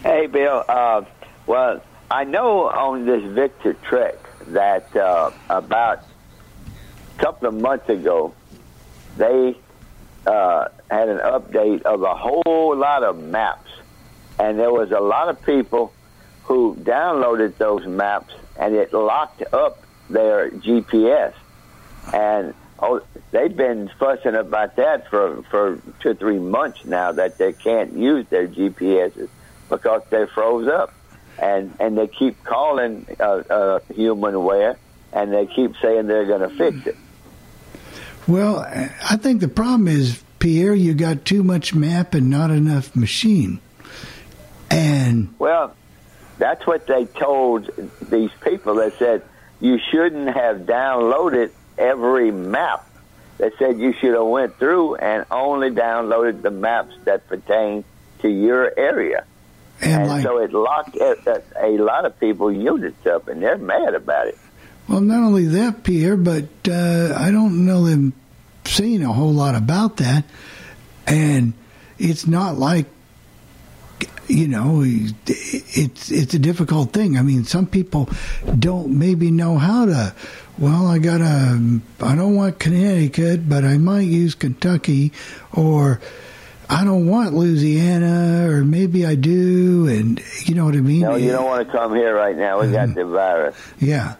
Hey, Bill. Uh, well, I know on this Victor Trek that uh, about a couple of months ago, they uh, had an update of a whole lot of maps. And there was a lot of people who downloaded those maps and it locked up their GPS. And oh, they've been fussing about that for, for two or three months now that they can't use their GPSs because they froze up. And, and they keep calling uh, uh, HumanWare and they keep saying they're going to fix it. Well, I think the problem is, Pierre, you got too much map and not enough machine. And Well, that's what they told these people. They said you shouldn't have downloaded every map. They said you should have went through and only downloaded the maps that pertain to your area. And, And, like- so it locked a, a lot of people units up, and they're mad about it. Well, not only that, Pierre, but uh, I don't know them seeing a whole lot about that. And it's not like, you know, it's it's a difficult thing. I mean, some people don't maybe know how to. Well, I got a. I don't want Connecticut, but I might use Kentucky, or I don't want Louisiana, or maybe I do, and you know what I mean. No, you don't want to come here right now. We got mm-hmm. the virus. Yeah,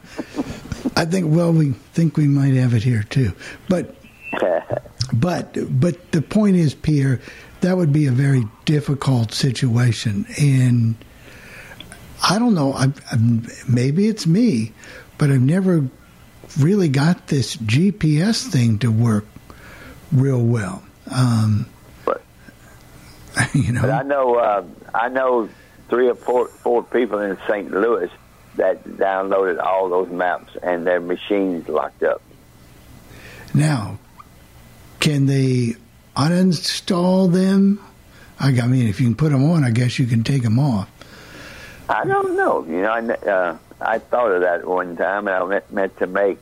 I think. Well, we think we might have it here too, but but but the point is, Pierre, that would be a very difficult situation, and I don't know. I, I, maybe it's me, but I've never really got this GPS thing to work real well. Um, but you know, I know uh, I know three or four four people in St. Louis that downloaded all those maps and their machines locked up. Now, can they uninstall them? I mean, if you can put them on, I guess you can take them off. I don't know. You know, I, uh, I thought of that one time, and I meant, meant to make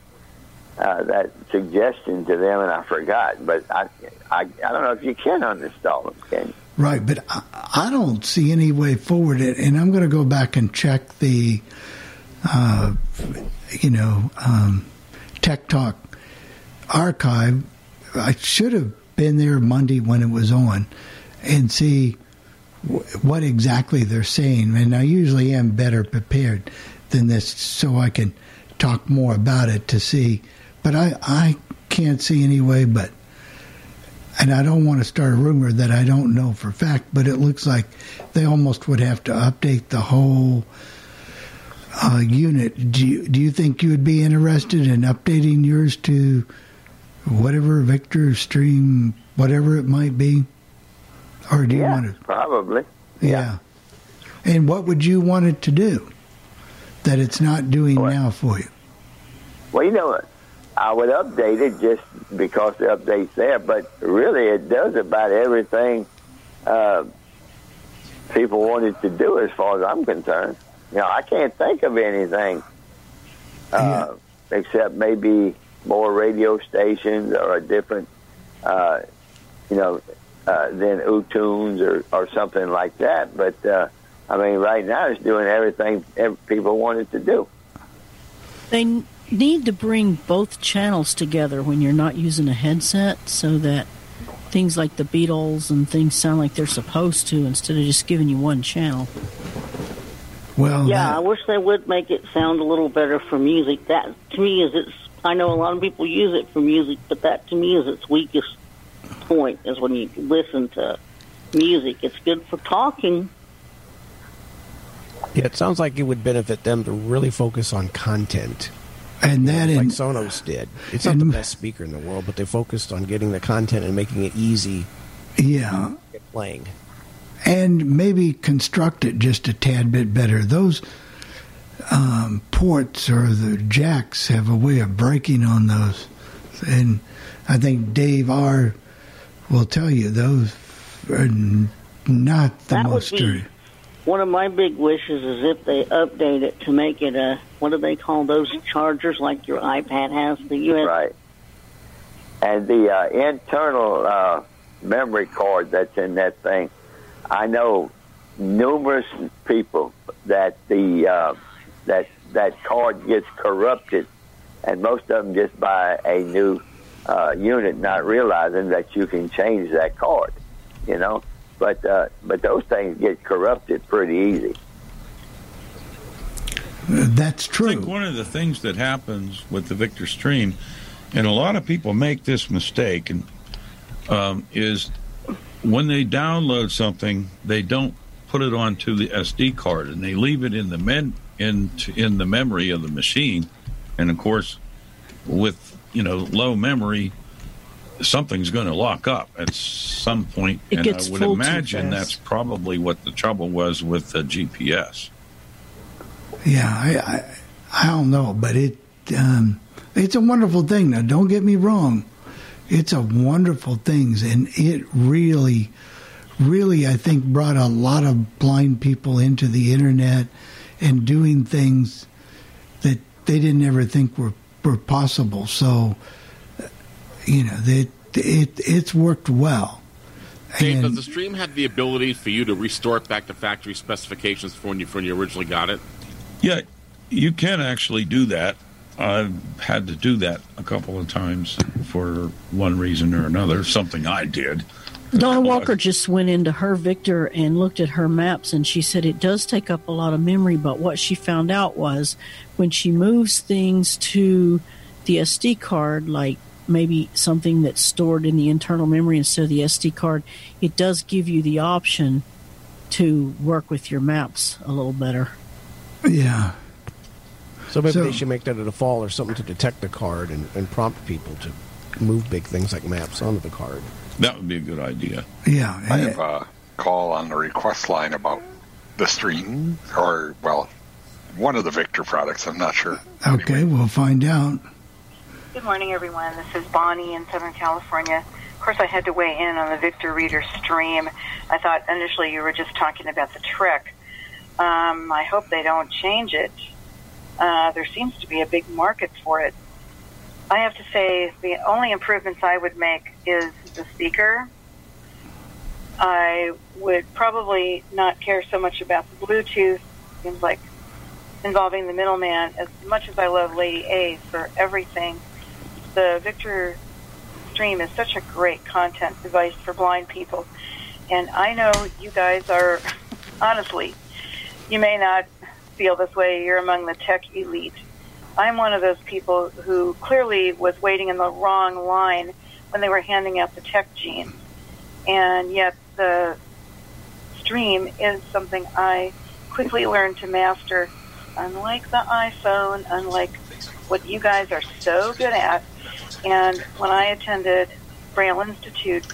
uh, that suggestion to them, and I forgot. But I, I, I don't know if you can uninstall them. Can you? Right, but I, I don't see any way forward. It, and I'm going to go back and check the, uh, you know, um, Tech Talk archive. I should have been there Monday when it was on, and see what exactly they're saying. And I usually am better prepared than this, so I can talk more about it to see. But I, I can't see any way but. And I don't want to start a rumor that I don't know for fact, but it looks like they almost would have to update the whole uh, unit. Do you, do you think you would be interested in updating yours to whatever Victor Stream, whatever it might be? Or do you want it? Probably. Yeah. And what would you want it to do that it's not doing now for you? Well, you know? I would update it just because the update's there, but really it does about everything uh, people wanted to do as far as I'm concerned. You know, I can't think of anything uh, except maybe more radio stations or a different, uh, you know, uh, than Utunes or, or something like that. But uh, I mean, right now it's doing everything ev- people wanted to do. They need to bring both channels together when you're not using a headset so that things like the Beatles and things sound like they're supposed to instead of just giving you one channel. Well, yeah, I wish they would make it sound a little better for music. That to me is its. I know a lot of people use it for music, but that to me is its weakest point. Is when you listen to music. It's good for talking. Yeah, it sounds like it would benefit them to really focus on content. And that like in- Sonos did. It's not the best speaker in the world, but they focused on getting the content and making it easy Yeah. to get playing. and maybe construct it just a tad bit better. Those um, ports or the jacks have a way of breaking on those, and I think Dave R will tell you those are not the That most sturdy. One of my big wishes is if they update it to make it a what do they call those chargers like your iPad has the USB. Right. And the uh, internal uh, memory card that's in that thing, I know numerous people that the uh, that that card gets corrupted, and most of them just buy a new uh, unit, not realizing that you can change that card. You know, but uh, but those things get corrupted pretty easy. That's true. I think one of the things that happens with the Victor Stream, and a lot of people make this mistake, and um, is when they download something, they don't put it onto the SD card, and they leave it in the men in in the memory of the machine, and of course, with you know low memory, something's going to lock up at some point, It and gets I would imagine that's probably what the trouble was with the GPS. Yeah, I, I, I don't know, but it um, it's a wonderful thing. Now, don't get me wrong, it's a wonderful thing, and it really, really, I think, brought a lot of blind people into the internet and doing things that they didn't ever think were were possible. So, you know, that it it's worked well. Dave, does the stream have the ability for you to restore it back to factory specifications for when you, for when you originally got it? Yeah, you can actually do that. I've had to do that a couple of times for one reason or another. Something I did, Donna Walker just went into her Victor and looked at her maps, and she said it does take up a lot of memory. But what she found out was when she moves things to the SD card, like maybe something that's stored in the internal memory instead of the SD card, it does give you the option to work with your maps a little better. Yeah. So maybe So- they should make that a default or something to detect the card and, and prompt people to move big things like maps onto the card. That would be a good idea. Yeah. I have a call on the request line about the stream, or, well, one of the Victor products. I'm not sure. Okay, we'll find out. Good morning, everyone. This is Bonnie in Southern California. Of course, I had to weigh in on the Victor Reader stream. I thought initially you were just talking about the Trek. Um, I hope they don't change it. Uh, there seems to be a big market for it. I have to say, the only improvements I would make is the speaker. I would probably not care so much about the Bluetooth. Seems like involving the middleman. As much as I love Lady A for everything, the Victor Stream is such a great content device for blind people. And I know you guys are, honestly, you may not feel this way. You're among the tech elite. I'm one of those people who clearly was waiting in the wrong line when they were handing out the tech genes. And yet the stream is something I quickly learned to master. Unlike the iPhone, unlike what you guys are so good at. And when I attended Braille Institute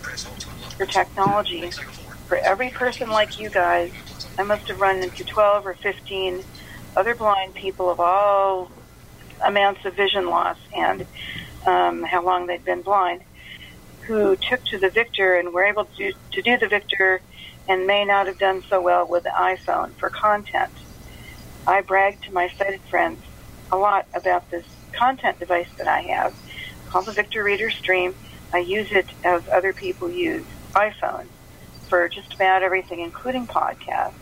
for Technology, for every person like you guys, I must have run into 12 or 15 other blind people of all amounts of vision loss and um, how long they'd been blind, who took to the Victor and were able to to do the Victor and may not have done so well with the iPhone for content. I brag to my sighted friends a lot about this content device that I have called the Victor Reader Stream. I use it as other people use iPhone for just about everything, including podcasts.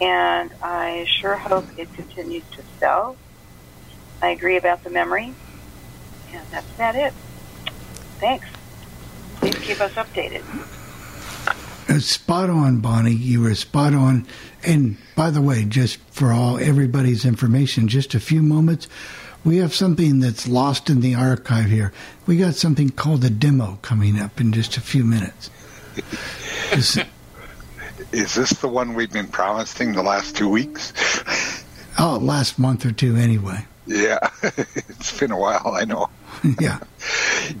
And I sure hope it continues to sell. I agree about the memory. And that's about it. Thanks. Please keep us updated. Uh, spot on, Bonnie. You were spot on. And by the way, just for all everybody's information, just a few moments, we have something that's lost in the archive here. We got something called a demo coming up in just a few minutes. This- Is this the one we've been promising the last two weeks? oh, last month or two, anyway. Yeah, it's been a while. I know. yeah.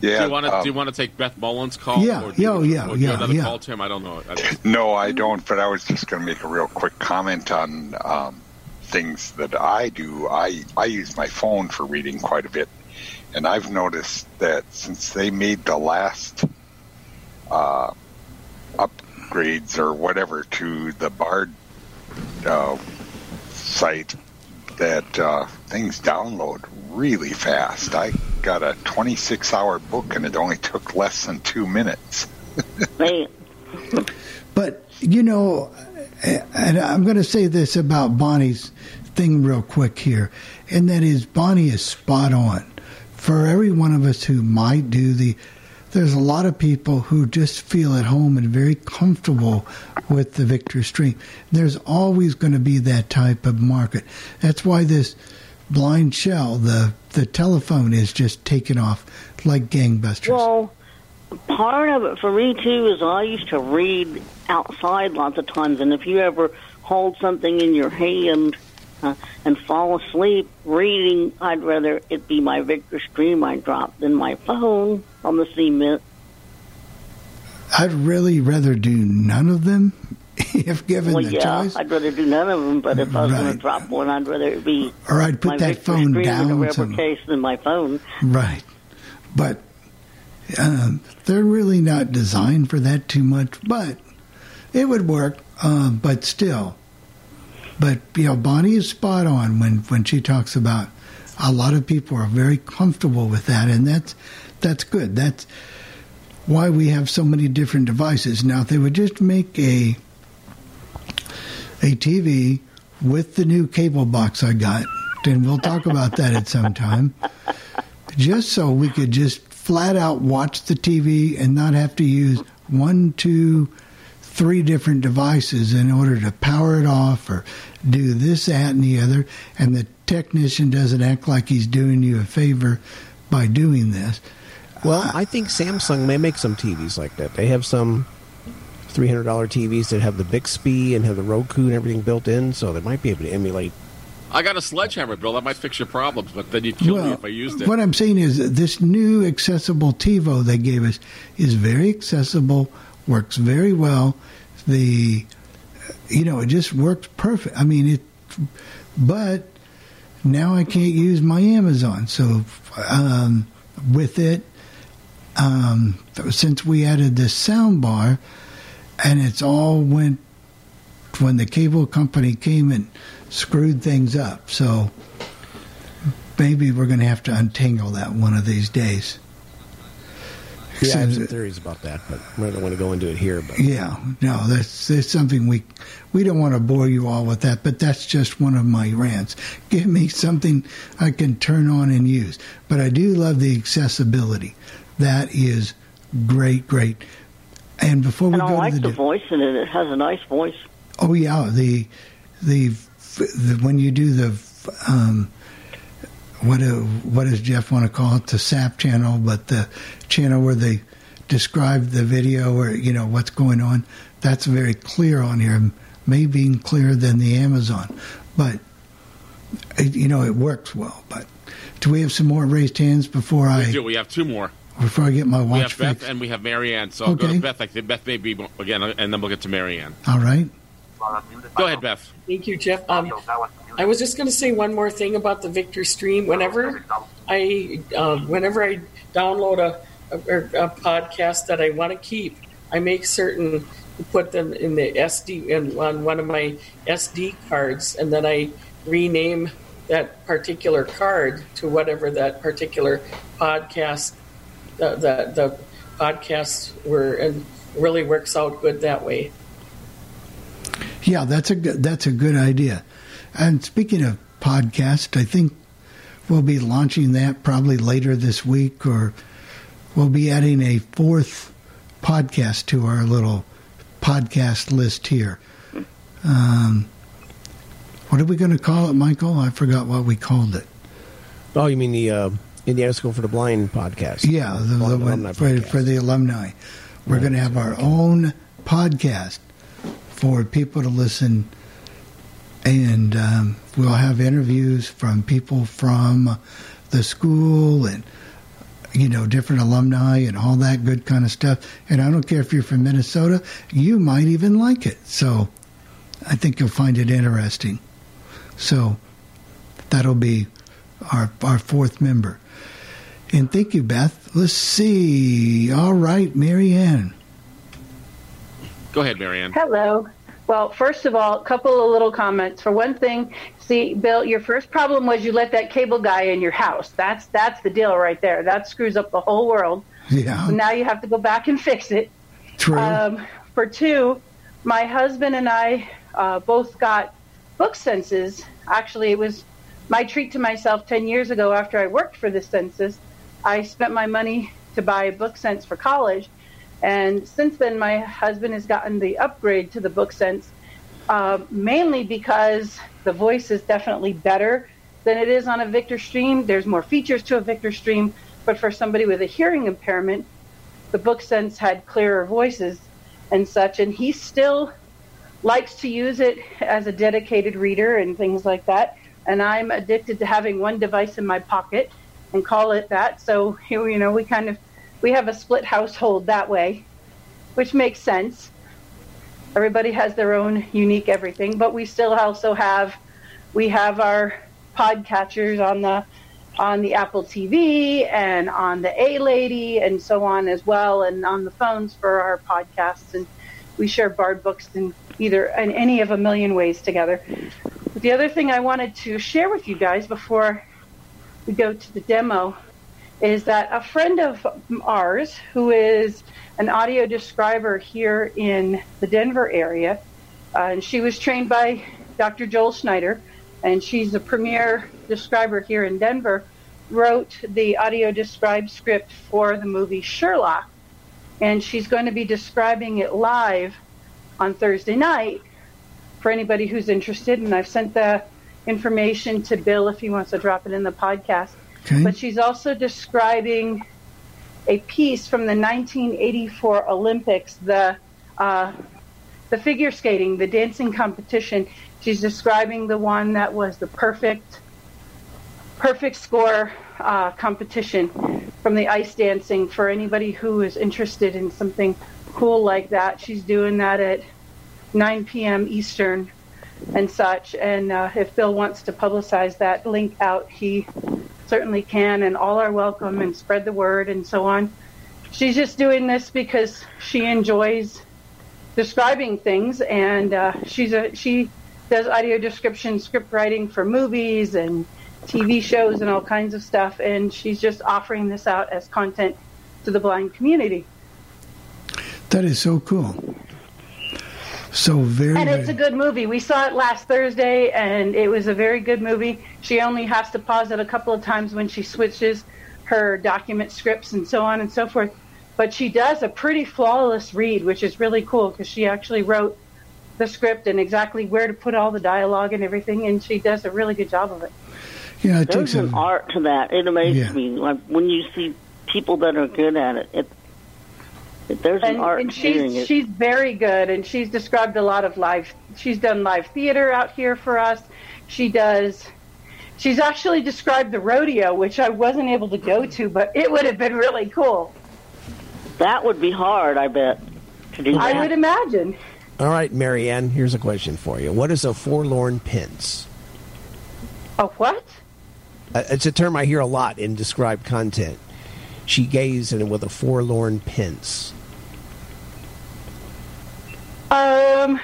Yeah. do you want to um, do you want to take Beth Mullins' call? Yeah, or do you, yeah, yeah, or do you yeah, another yeah. call, Tim? I don't know. I don't- No, I don't. But I was just going to make a real quick comment on um, things that I do. I I use my phone for reading quite a bit, and I've noticed that since they made the last uh, upgrades or whatever to the Bard uh, site, that uh, things download really fast. I got a 26 hour book, and it only took less than two minutes. But you know, and I'm going to say this about Bonnie's thing real quick here, and that is Bonnie is spot on. For every one of us who might do the, there's a lot of people who just feel at home and very comfortable with the Victor Stream. There's always going to be that type of market. That's why this BlindShell, the the telephone, is just taken off like gangbusters. Well, part of it for me too is I used to read outside lots of times, and if you ever hold something in your hand uh, and fall asleep reading, I'd rather it be my Victor Stream I drop than my phone on the cement. I'd really rather do none of them if given well, the yeah, choice. I'd rather do none of them, but if I was going to drop one, I'd rather it be Or I'd put that phone Stream in a down rubber case than my phone. Right. But um, they're really not designed for that too much, but it would work. Uh, but still, but you know, Bonnie is spot on when when she talks about a lot of people are very comfortable with that, and that's that's good. That's why we have so many different devices. Now, if they would just make a a TV with the new cable box I got, then we'll talk about that at some time. Just so we could just flat out watch the TV and not have to use one, two, three different devices in order to power it off or do this, that, and the other. And the technician doesn't act like he's doing you a favor by doing this. Well, I think Samsung may make some TVs like that. They have some three hundred dollar TVs that have the Bixby and have the Roku and everything built in, so they might be able to emulate. I got a sledgehammer, Bill. That might fix your problems, but then you'd kill me if I used it. What I'm saying is this new accessible TiVo they gave us is very accessible, works very well. The you know, it just works perfect. I mean it but now I can't use my Amazon. So um, with it um, since we added this sound bar and it's all went when the cable company came and screwed things up. So maybe we're going to have to untangle that one of these days. Yeah, I have some theories about that, but I don't want to go into it here. But Yeah, no, that's, that's something we we don't want to bore you all with that, but that's just one of my rants. Give me something I can turn on and use. But I do love the accessibility. That is great, great. And before we And I go like to the the, voice in it. It has a nice voice. oh yeah, the, the the when you do the um, what do, what does Jeff want to call it? The SAP channel, but the channel where they describe the video or you know what's going on. That's very clear on here, maybe even clearer than the Amazon, but it, you know it works well. But do we have some more raised hands before we I do. We have two more. Before I get my We watch have Beth fixed? and we have Marianne. So I'll go to Beth. I think Beth may be again, and then we'll get to Marianne. All right. Go ahead, Beth. Thank you, Jeff. Um, I was just going to say one more thing about the Victor Stream. Whenever I, uh, whenever I download a, a, a podcast that I want to keep, I make certain to put them in the SD in, on one of my SD cards, and then I rename that particular card to whatever that particular podcast the the, the podcasts were, and really works out good that way. Yeah, that's a good, that's a good idea. And speaking of podcast, I think we'll be launching that probably later this week, or we'll be adding a fourth podcast to our little podcast list here. Um, what are we going to call it, Michael? I forgot what we called it. oh, you mean the uh, Indiana School for the Blind podcast? Yeah, the, the one for, podcast. for the alumni. We're going to have our own podcast for people to listen, and um, we'll have interviews from people from the school and you know different alumni and all that good kind of stuff. And I don't care if you're from Minnesota, you might even like it. So I think you'll find it interesting. So that'll be our our fourth member. And thank you, Beth. Let's see. All right, Marianne. Go ahead, Marianne. Hello. Well, first of all, a couple of little comments. For one thing, see, Bill, your first problem was you let that cable guy in your house. That's that's the deal right there. That screws up the whole world. Yeah. So now you have to go back and fix it. True. Um, for two, my husband and I uh, both got book senses. Actually, it was my treat to myself 10 years ago after I worked for the census. I spent my money to buy book sense for college. And since then, my husband has gotten the upgrade to the book sense, uh, mainly because the voice is definitely better than it is on a Victor Stream. There's more features to a Victor Stream, but for somebody with a hearing impairment, the book sense had clearer voices and such. And he still likes to use it as a dedicated reader and things like that. And I'm addicted to having one device in my pocket and call it that. So you know, we kind of we have a split household that way, which makes sense. Everybody has their own unique everything, but we still also have we have our podcatchers on the on the Apple TV and on the A Lady and so on as well, and on the phones for our podcasts. And we share Bard books in either in any of a million ways together. But the other thing I wanted to share with you guys before we go to the demo is that a friend of ours who is an audio describer here in the Denver area, uh, and she was trained by Dr. Joel Snyder, and she's a premier describer here in Denver, wrote the audio describe script for the movie Sherlock. and she's going to be describing it live on Thursday night for anybody who's interested. And I've sent the information to Bill if he wants to drop it in the podcast. Okay. But she's also describing a piece from the 1984 Olympics, the uh, the figure skating, the dancing competition. She's describing the one that was the perfect perfect score uh, competition from the ice dancing for anybody who is interested in something cool like that. She's doing that at 9 p.m. Eastern and such. And uh, if Bill wants to publicize that link out, he certainly can. And all are welcome and spread the word and so on. She's just doing this because she enjoys describing things, and uh, she's a she does audio description script writing for movies and TV shows and all kinds of stuff. And she's just offering this out as content to the blind community. That is so cool. So very. And it's a good movie. We saw it last Thursday, and it was a very good movie. She only has to pause it a couple of times when she switches her document scripts and so on and so forth. But she does a pretty flawless read, which is really cool because she actually wrote the script and exactly where to put all the dialogue and everything, and she does a really good job of it. Yeah, it There's takes an a. art to that. It amazes Yeah. me like when you see people that are good at it. it, it there's an and, art and to hearing she's it. she's very good and she's described a lot of live she's done live theater out here for us she does she's actually described the rodeo which i wasn't able to go to but it would have been really cool that would be hard, I bet, to do i that. would imagine All right, Marianne, here's a question for you. What is a forlorn pince? a what Uh, It's a term I hear a lot in described content. She gazed at him with a forlorn pince. Um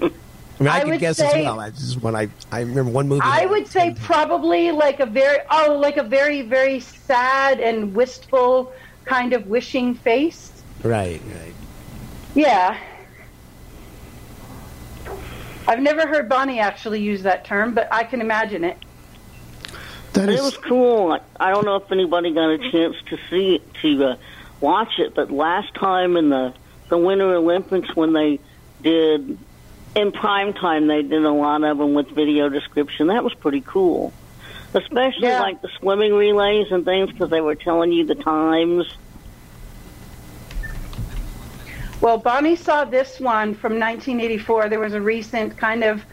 I mean, I, I could would guess as well. That's just when I I remember one movie. i would say probably like a very oh like a very very sad and wistful kind of wishing face right, right. Yeah. I've never heard Bonnie actually use that term, but I can imagine it. That it was cool. I- I don't know if anybody got a chance to see it, to uh, watch it, but last time in the the Winter Olympics when they did in prime time, they did a lot of them with video description. That was pretty cool, especially like the swimming relays and things because they were telling you the times. Well, Bonnie saw this one from 1984. There was a recent kind of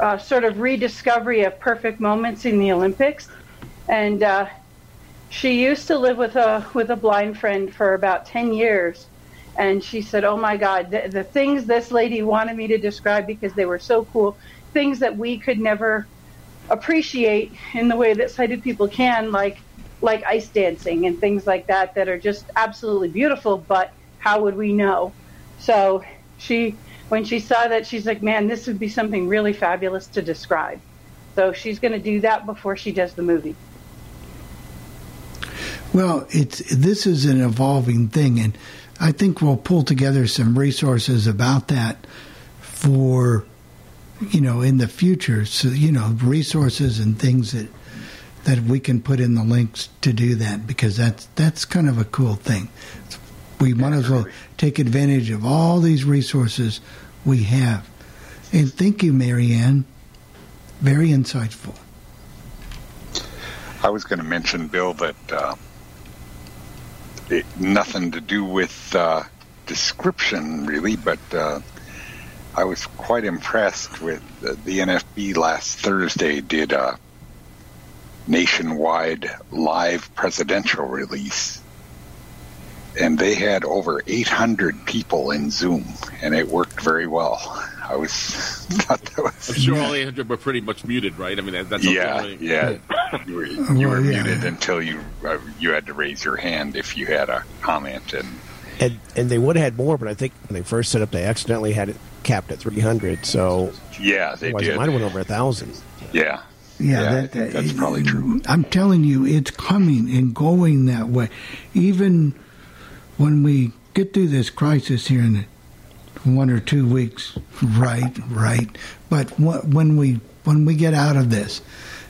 uh, sort of rediscovery of perfect moments in the Olympics, and uh, she used to live with a with a blind friend for about 10 years. And she said, "Oh my God, the, the things this lady wanted me to describe because they were so cool, things that we could never appreciate in the way that sighted people can, like like ice dancing and things like that, that are just absolutely beautiful. But how would we know?" So she, when she saw that, she's like, "Man, this would be something really fabulous to describe." So she's going to do that before she does the movie. Well, it's this is an evolving thing, and I think we'll pull together some resources about that for you know in the future. So you know resources and things that that we can put in the links to do that because that's that's kind of a cool thing. We might as well take advantage of all these resources we have. And thank you, Marianne. Very insightful. I was going to mention, Bill, that uh, it, nothing to do with uh, description really, but uh, I was quite impressed with the, the NFB last Thursday did a nationwide live presidential release. And they had over 800 people in Zoom, and it worked very well. I was thought that was I'm sure all 800 were pretty much muted, right? I mean, that, that's yeah, okay. yeah. You were, you Well, were yeah. muted until you uh, you had to raise your hand if you had a comment, and And and they would have had more, but I think when they first set up, they accidentally had it capped at 300. So yeah, they did. it might have went over a thousand. Yeah, Yeah, I that, think that's probably true. I'm telling you, it's coming and going that way. Even when we get through this crisis here in one or two weeks, right, right. But when we when we get out of this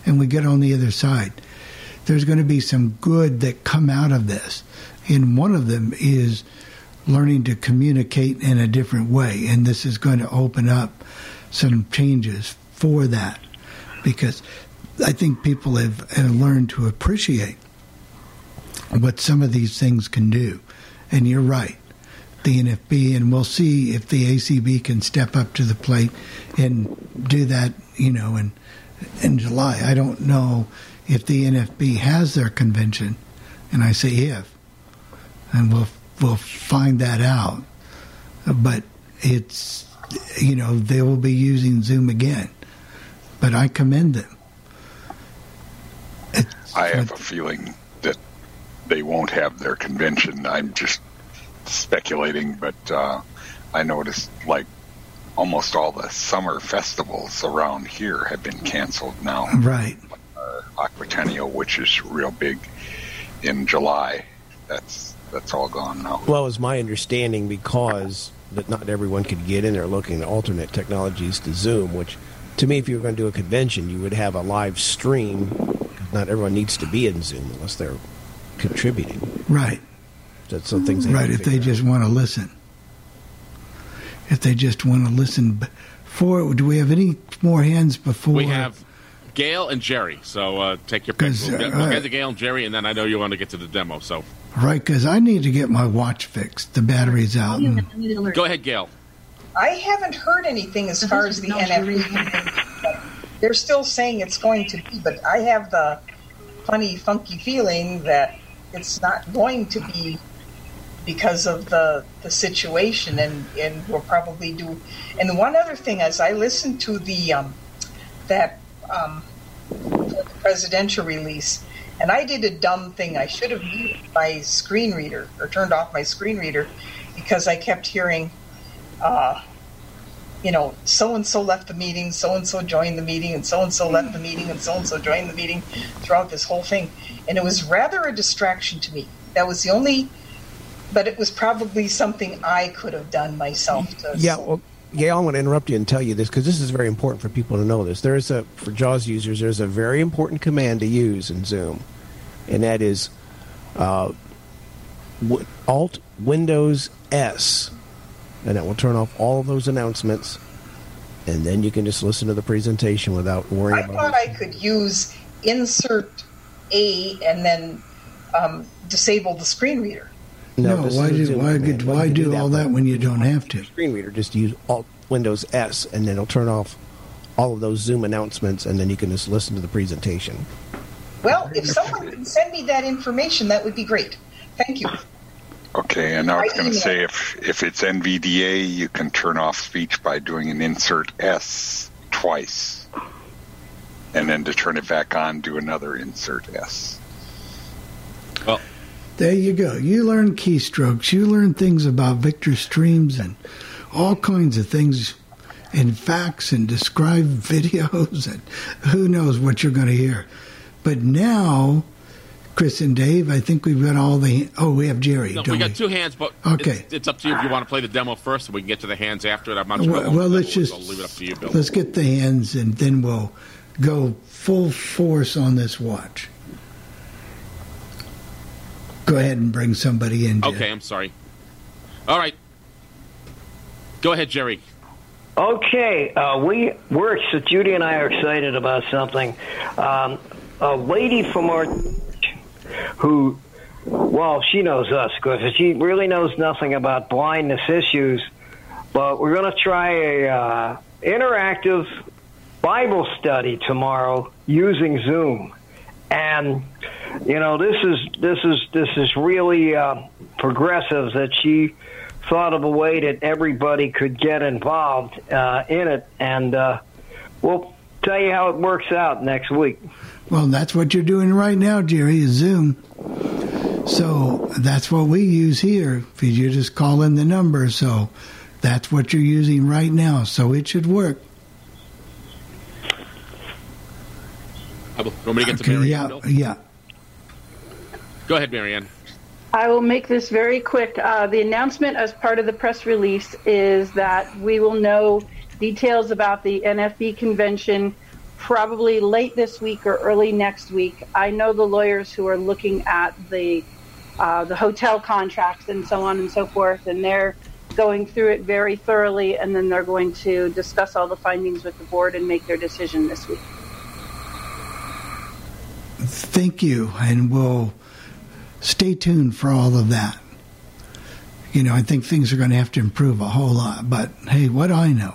and we get on the other side, there's going to be some good that come out of this. And one of them is learning to communicate in a different way, and this is going to open up some changes for that because I think people have, learned to appreciate what some of these things can do. And you're right, the NFB, and we'll see if the ACB can step up to the plate and do that, you know, in, in July. I don't know if the NFB has their convention, and I say if, and we'll we'll find that out. But it's you know they will be using Zoom again, but I commend them. I have a feeling that they won't have their convention. I'm just speculating, but uh, I noticed like almost all the summer festivals around here have been canceled now. Right. Uh, Aquatennial, which is real big in July, that's that's all gone now. Well, it was my understanding because that not everyone could get in. They're looking at alternate technologies to Zoom, which to me, if you were going to do a convention, you would have a live stream. Not everyone needs to be in Zoom unless they're contributing. Right. That's some things. They right. If they just want to listen. If they just want to listen. For do we have any more hands before We have Gail and Jerry. So uh, take your pick. 'Cause, We'll get, uh, we'll get to Gail and Jerry, and then I know you want to get to the demo. So Right, because I need to get my watch fixed. The battery's out. and- go ahead, Gail. I haven't heard anything as far as the NFB. They're still saying it's going to be, but I have the funny, funky feeling that it's not going to be because of the the situation, and and we'll probably do. And one other thing, as I listened to the um, that um, presidential release, and I did a dumb thing. I should have muted my screen reader or turned off my screen reader because I kept hearing uh, you know, so and so left the meeting, so and so joined the meeting, and so and so left the meeting, and so and so joined the meeting throughout this whole thing. And it was rather a distraction to me. That was the only, but it was probably something I could have done myself. To, Yeah, well, Gail, I'm going to interrupt you and tell you this because this is very important for people to know this. There is a for JAWS users. There's a very important command to use in Zoom, and that is uh, w- Alt Windows S, and that will turn off all of those announcements, and then you can just listen to the presentation without worrying I thought I could use insert A and then um, disable the screen reader. No, this why is a do why, command. could, why you can do all that when you don't have to? Screen reader, just use Alt Windows S, and then it'll turn off all of those Zoom announcements, and then you can just listen to the presentation. Well, if someone can send me that information, that would be great. Thank you. Okay, and I was going to say if if it's NVDA, you can turn off speech by doing an insert S twice, and then to turn it back on, do another insert S. Well, There you go. You learn keystrokes. You learn things about Victor Streams and all kinds of things and facts and describe videos and who knows what you're going to hear. But now, Chris and Dave, I think we've got all the. Oh, we have Jerry. no, we got two hands, but Okay. it's, it's up to you if you want to play the demo first, and we can get to the hands after it. I'm not sure. Well, well, let's just I'll leave it up to you, Bill. let's get the hands and then we'll go full force on this watch. Go ahead and bring somebody in. Jim. Okay, I'm sorry. All right, go ahead, Jerry. Okay, uh, we we're Judy and I are excited about something. Um, a lady from our who, well, she knows us because she really knows nothing about blindness issues. But we're going to try a uh, interactive Bible study tomorrow using Zoom, and you know this is this is this is really uh, progressive that she thought of a way that everybody could get involved uh, in it, and uh, we'll tell you how it works out next week. Well, that's what you're doing right now, Jerry, is Zoom. So that's what we use here. You just call in the number, so that's what you're using right now. So it should work. You want me to get to Okay, Mary yeah, Ann, Bill? yeah. Go ahead, Marianne. I will make this very quick. Uh, the announcement as part of the press release is that we will know details about the NFB convention probably late this week or early next week. I know the lawyers who are looking at the uh, the hotel contracts and so on and so forth. And they're going through it very thoroughly, and then they're going to discuss all the findings with the board and make their decision this week. Thank you, and we'll stay tuned for all of that. You know, I think things are going to have to improve a whole lot, but hey, what do I know?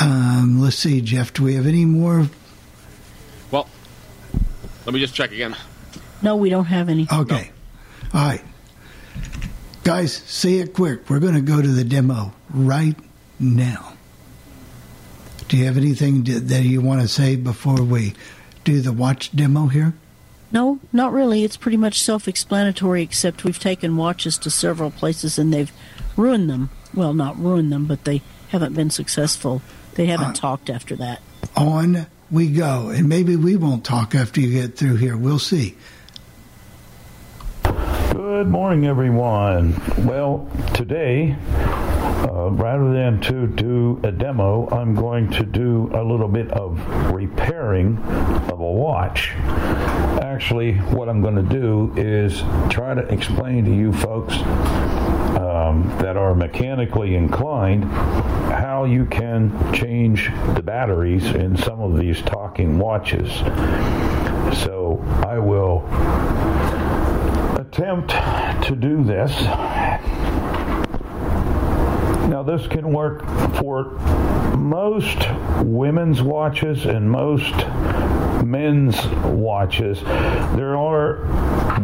Um, let's see, Jeff, do we have any more? Well, let me just check again. No, we don't have any. Okay. All right. Guys, say it quick. We're going to go to the demo right now. Do you have anything to, that you want to say before we do the watch demo here? No, not really. It's pretty much self explanatory, except we've taken watches to several places and they've ruined them. Well, not ruined them, but they haven't been successful. They haven't Uh, talked after that. On we go. And maybe we won't talk after you get through here. We'll see. Good morning, everyone. Well, today, uh, rather than to do a demo, I'm going to do a little bit of repairing of a watch. Actually, what I'm going to do is try to explain to you folks um, that are mechanically inclined how you can change the batteries in some of these talking watches. So I will attempt to do this. Now, this can work for most women's watches and most men's watches. There are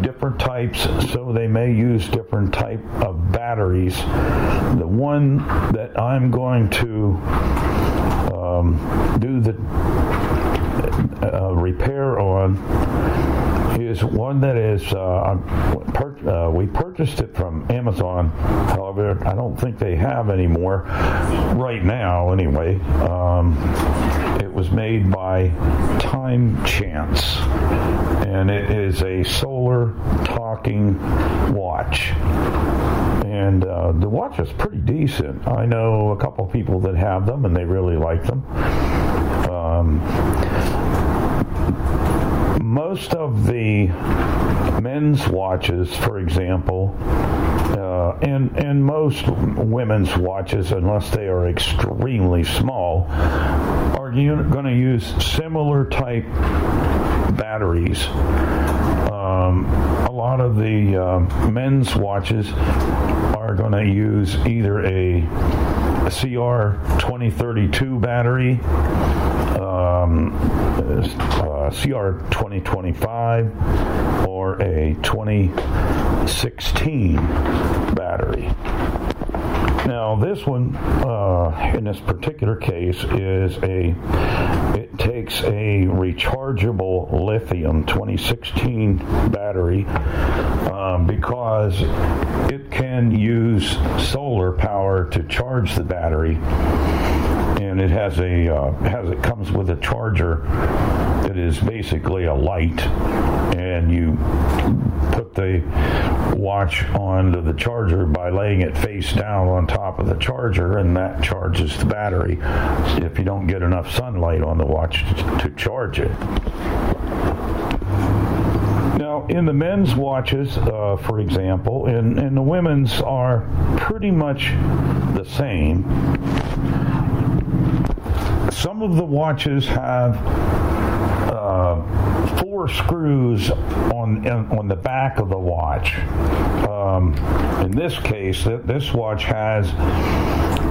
different types, so they may use different type of batteries. The one that I'm going to um, do the uh, repair on one that is uh, per- uh, we purchased it from Amazon. However, I don't think they have anymore right now. Anyway, um, it was made by Time Chance, and it is a solar talking watch. And uh, the watch is pretty decent. I know a couple people that have them, and they really like them. Um, most of the men's watches, for example, uh, and and most women's watches, unless they are extremely small, are going to use similar type batteries. Um, a lot of the uh, men's watches are going to use either a CR 2032 battery, um, uh, CR 2025, or a 2016 battery. Now, this one, uh, in this particular case, is a. It takes a rechargeable lithium 2016 battery um, because it can use solar power to charge the battery, and it has a uh, has it comes with a charger that is basically a light, and you put the watch onto the charger by laying it face down on top of the charger, and that charges the battery. If you don't get enough sunlight on the watch to charge it. Now, in the men's watches, uh, for example, and, and the women's are pretty much the same. Some of the watches have uh, four screws on on the back of the watch. Um, in this case, th- this watch has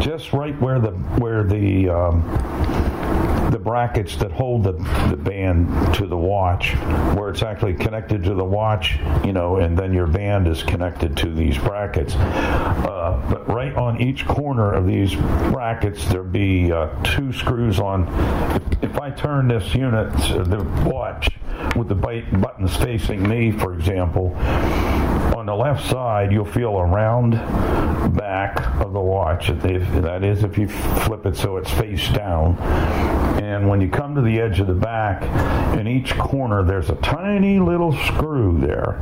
just right where the where the um, the brackets that hold the, the band to the watch, where it's actually connected to the watch, you know, and then your band is connected to these brackets. Uh, but right on each corner of these brackets, there'll be uh, two screws on. If, I turn this unit, the watch, with the buttons facing me, for example, the left side, you'll feel a round back of the watch. That is, if you flip it so it's face down. And when you come to the edge of the back, in each corner, there's a tiny little screw there.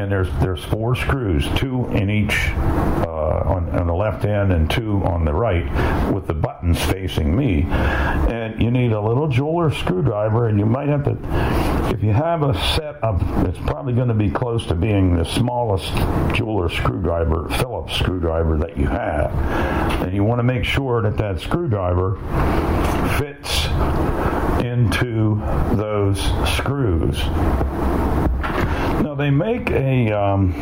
And there's there's four screws, two in each uh, on, on the left end and two on the right, with the buttons facing me. And you need a little jeweler screwdriver, and you might have to, if you have a set of, it's probably going to be close to being the smallest jeweler screwdriver, Phillips screwdriver that you have. And you want to make sure that that screwdriver fits into those screws. They make a, um,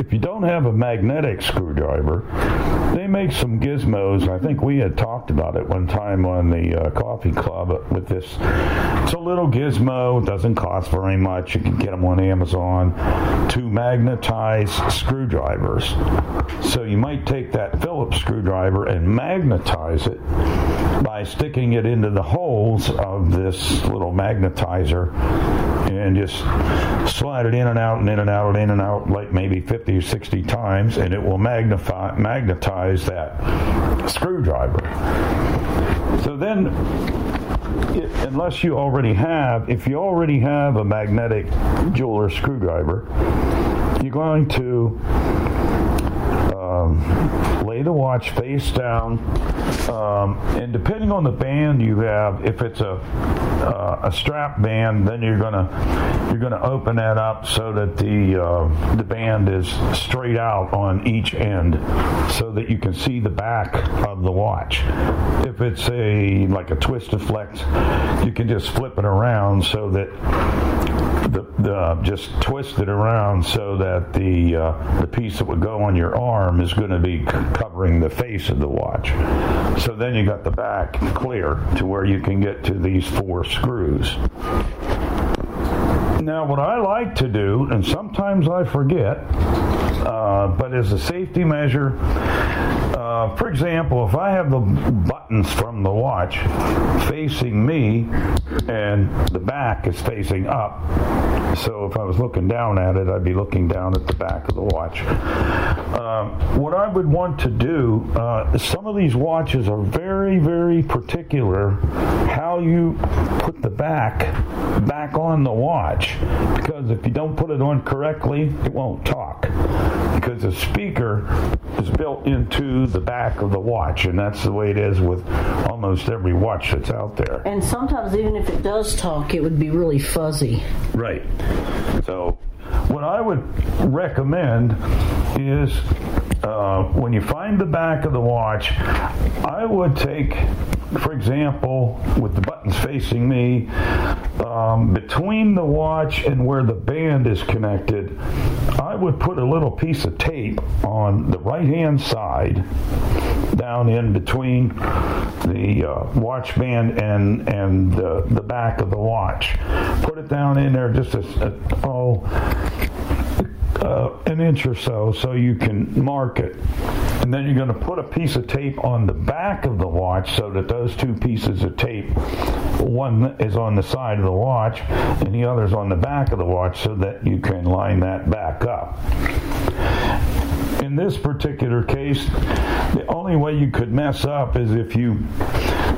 if you don't have a magnetic screwdriver, they make some gizmos. I think we had talked about it one time on the uh, coffee club with this. It's a little gizmo. Doesn't cost very much. You can get them on Amazon to magnetize screwdrivers. So you might take that Phillips screwdriver and magnetize it by sticking it into the holes of this little magnetizer and just slide it in and out and in and out and in and out like maybe 50 or 60 times and it will magnify magnetize that screwdriver. So then it, unless you already have if you already have a magnetic jeweler screwdriver you're going to um, lay the watch face down, um, and depending on the band you have, if it's a uh, a strap band, then you're gonna you're gonna open that up so that the uh, the band is straight out on each end, so that you can see the back of the watch. If it's a like a twisted flex, you can just flip it around so that the, the just twist it around so that the uh, the piece that would go on your arm is going to be c- covering the face of the watch. So then you got the back clear to where you can get to these four screws. Now, what I like to do, and sometimes I forget, uh, but as a safety measure, uh, for example, if I have the buttons from the watch facing me and the back is facing up, so if I was looking down at it, I'd be looking down at the back of the watch. Uh, what I would want to do, uh, some of these watches are very, very particular how you put the back back on the watch because if you don't put it on correctly, it won't talk because the speaker is built into the back of the watch, and that's the way it is with almost every watch that's out there. And sometimes, even if it does talk, it would be really fuzzy. Right. So, what I would recommend is uh, when you find the back of the watch, I would take, for example, with the buttons facing me, um, between the watch and where the band is connected, I would put a little piece of tape on the right hand side down in between the uh, watch band and and uh, the back of the watch. Put it down in there just a, a oh uh, an inch or so so you can mark it. And then you're going to put a piece of tape on the back of the watch so that those two pieces of tape, one is on the side of the watch and the other is on the back of the watch so that you can line that back up. In this particular case, the only way you could mess up is if you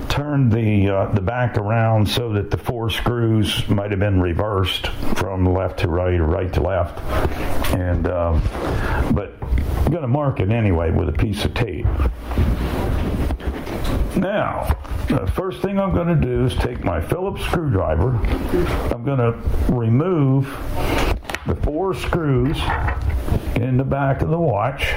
turned the uh, the back around so that the four screws might have been reversed from left to right or right to left, and um, but I'm going to mark it anyway with a piece of tape. Now, the first thing I'm going to do is take my Phillips screwdriver. I'm going to remove the four screws in the back of the watch.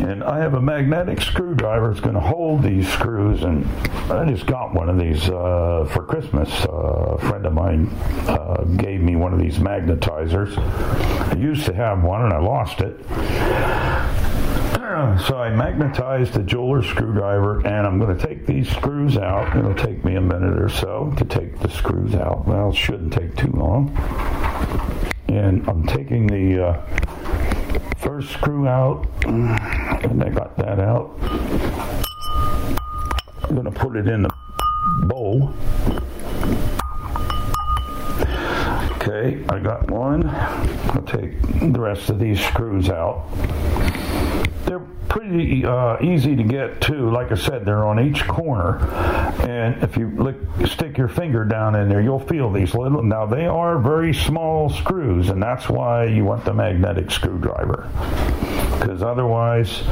And I have a magnetic screwdriver that's going to hold these screws. And I just got one of these uh, for Christmas. Uh, a friend of mine uh, gave me one of these magnetizers. I used to have one and I lost it. So I magnetized the jeweler screwdriver and I'm going to take these screws out. It'll take me a minute or so to take the screws out. Well, it shouldn't take too long. And I'm taking the uh, first screw out, and I got that out. I'm to put it in the bowl. Okay, I got one. I'll take the rest of these screws out. They're pretty uh, easy to get too. Like I said, they're on each corner, and if you stick your finger down in there, you'll feel these little. Now they are very small screws, and that's why you want the magnetic screwdriver. Because otherwise,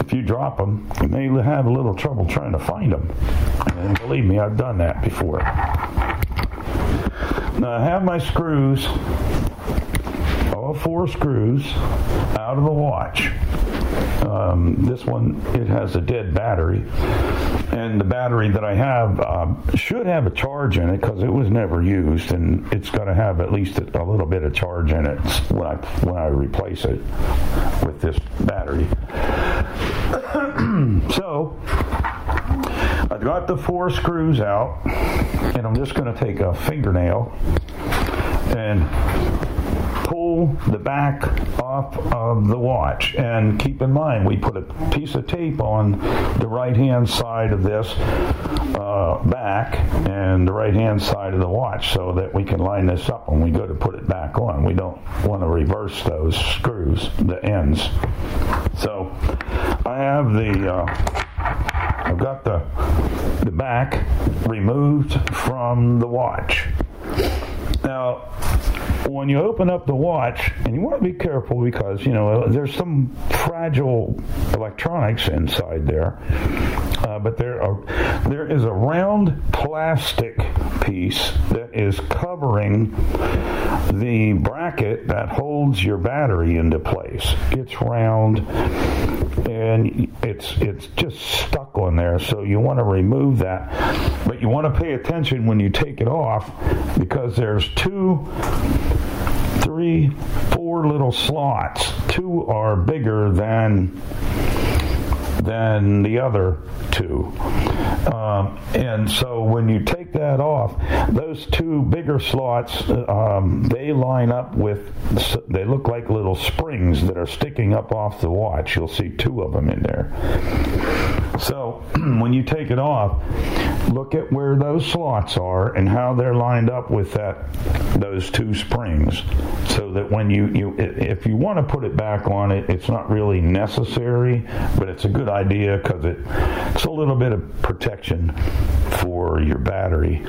if you drop them, you may have a little trouble trying to find them. And believe me, I've done that before. Now I have my screws, all four screws, out of the watch. Um, this one, it has a dead battery. And the battery that I have um, should have a charge in it because it was never used, and it's got to have at least a, a little bit of charge in it when I when I replace it with this battery. so I've got the four screws out, and I'm just going to take a fingernail and pull the back off of the watch. And keep in mind, we put a piece of tape on the right hand side of this uh, back and the right hand side of the watch so that we can line this up when we go to put it back on. We don't want to reverse those screws, the ends. So I have the. Uh, I've got the the back removed from the watch. Now, when you open up the watch, and you want to be careful because you know there's some fragile electronics inside there, uh, but there are there is a round plastic piece that is covering the bracket that holds your battery into place. It's round and it's it's just stuck on there, so you want to remove that. But you want to pay attention when you take it off because there's two three, four little slots. Two are bigger than than the other two. Um, and so when you take that off, those two bigger slots, um, they line up with, they look like little springs that are sticking up off the watch. You'll see two of them in there. So when you take it off, look at where those slots are and how they're lined up with that those two springs. So that when you, you if you want to put it back on it it's not really necessary but it's a good idea because it, it's a little bit of protection for your battery.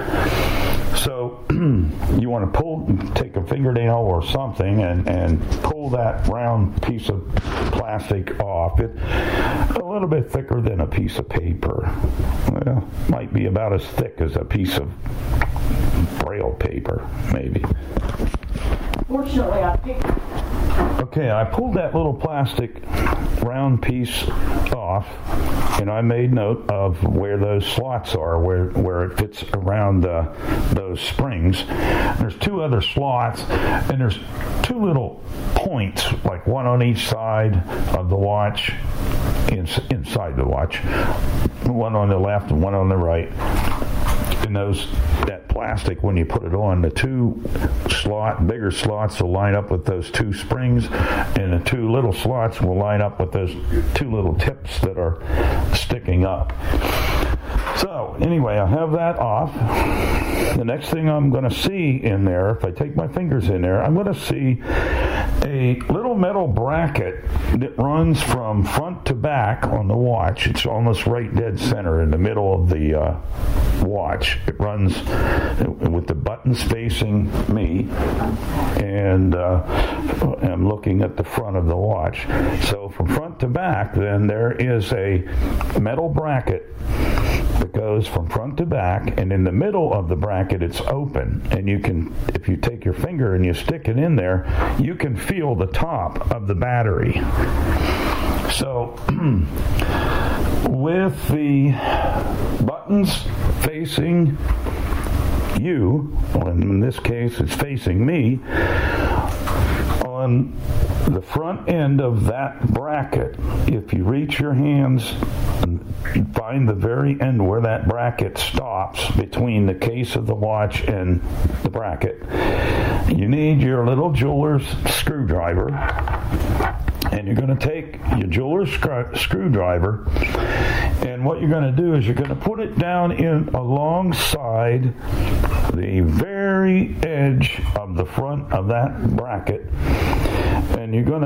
So you want to pull take a fingernail or something and, and pull that round piece of plastic off. It a little bit thicker than a piece of paper well, might be about as thick as a piece of braille paper maybe Fortunately, I picked Okay, I pulled that little plastic round piece off, and I made note of where those slots are, where where it fits around uh, those springs. There's two other slots, and there's two little points, like one on each side of the watch, in, inside the watch, one on the left and one on the right. And those that plastic when you put it on the two slot bigger slots will line up with those two springs and the two little slots will line up with those two little tips that are sticking up so anyway i have that off. The next thing i'm going to see in there if i take my fingers in there i'm going to see a little metal bracket that runs from front to back on the watch. It's almost right dead center in the middle of the uh, watch. It runs with the buttons facing me, and uh, I'm looking at the front of the watch. So from front to back, then there is a metal bracket that goes from front to back, and in the middle of the bracket, it's open, and you can, if you take your finger and you stick it in there, you can feel the top of the battery. So, with the buttons facing you, or in this case it's facing me, on the front end of that bracket, if you reach your hands and find the very end where that bracket stops between the case of the watch and the bracket, you need your little jeweler's screwdriver and you're going to take your jeweler's screw- screwdriver, and what you're going to do is you're going to put it down in alongside the very edge of the front of that bracket, and you're going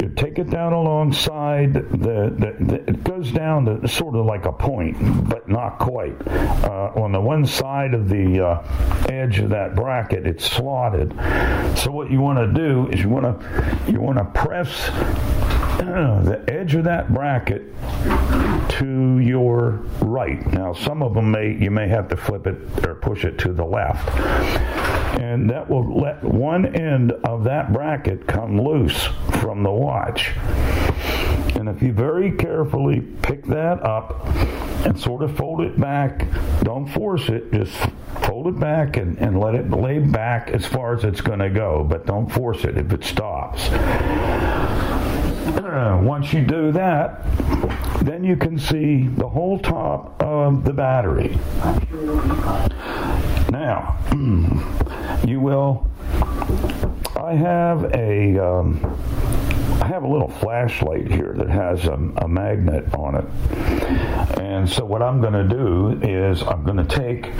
to take it down alongside the, the, the it goes down to sort of like a point, but not quite. Uh, on the one side of the uh, edge of that bracket, it's slotted. So what you want to do is you want to you want to press the edge of that bracket to your right. Now, some of them may you may have to flip it or push it to the left, and that will let one end of that bracket come loose from the watch. And if you very carefully pick that up and sort of fold it back, don't force it, just fold it back and, and let it lay back as far as it's going to go, but don't force it if it stops. Once you do that, then you can see the whole top of the battery. Now, you will. I have a. Um, I have a little flashlight here that has a, a, magnet on it. And so what I'm going to do is I'm going to take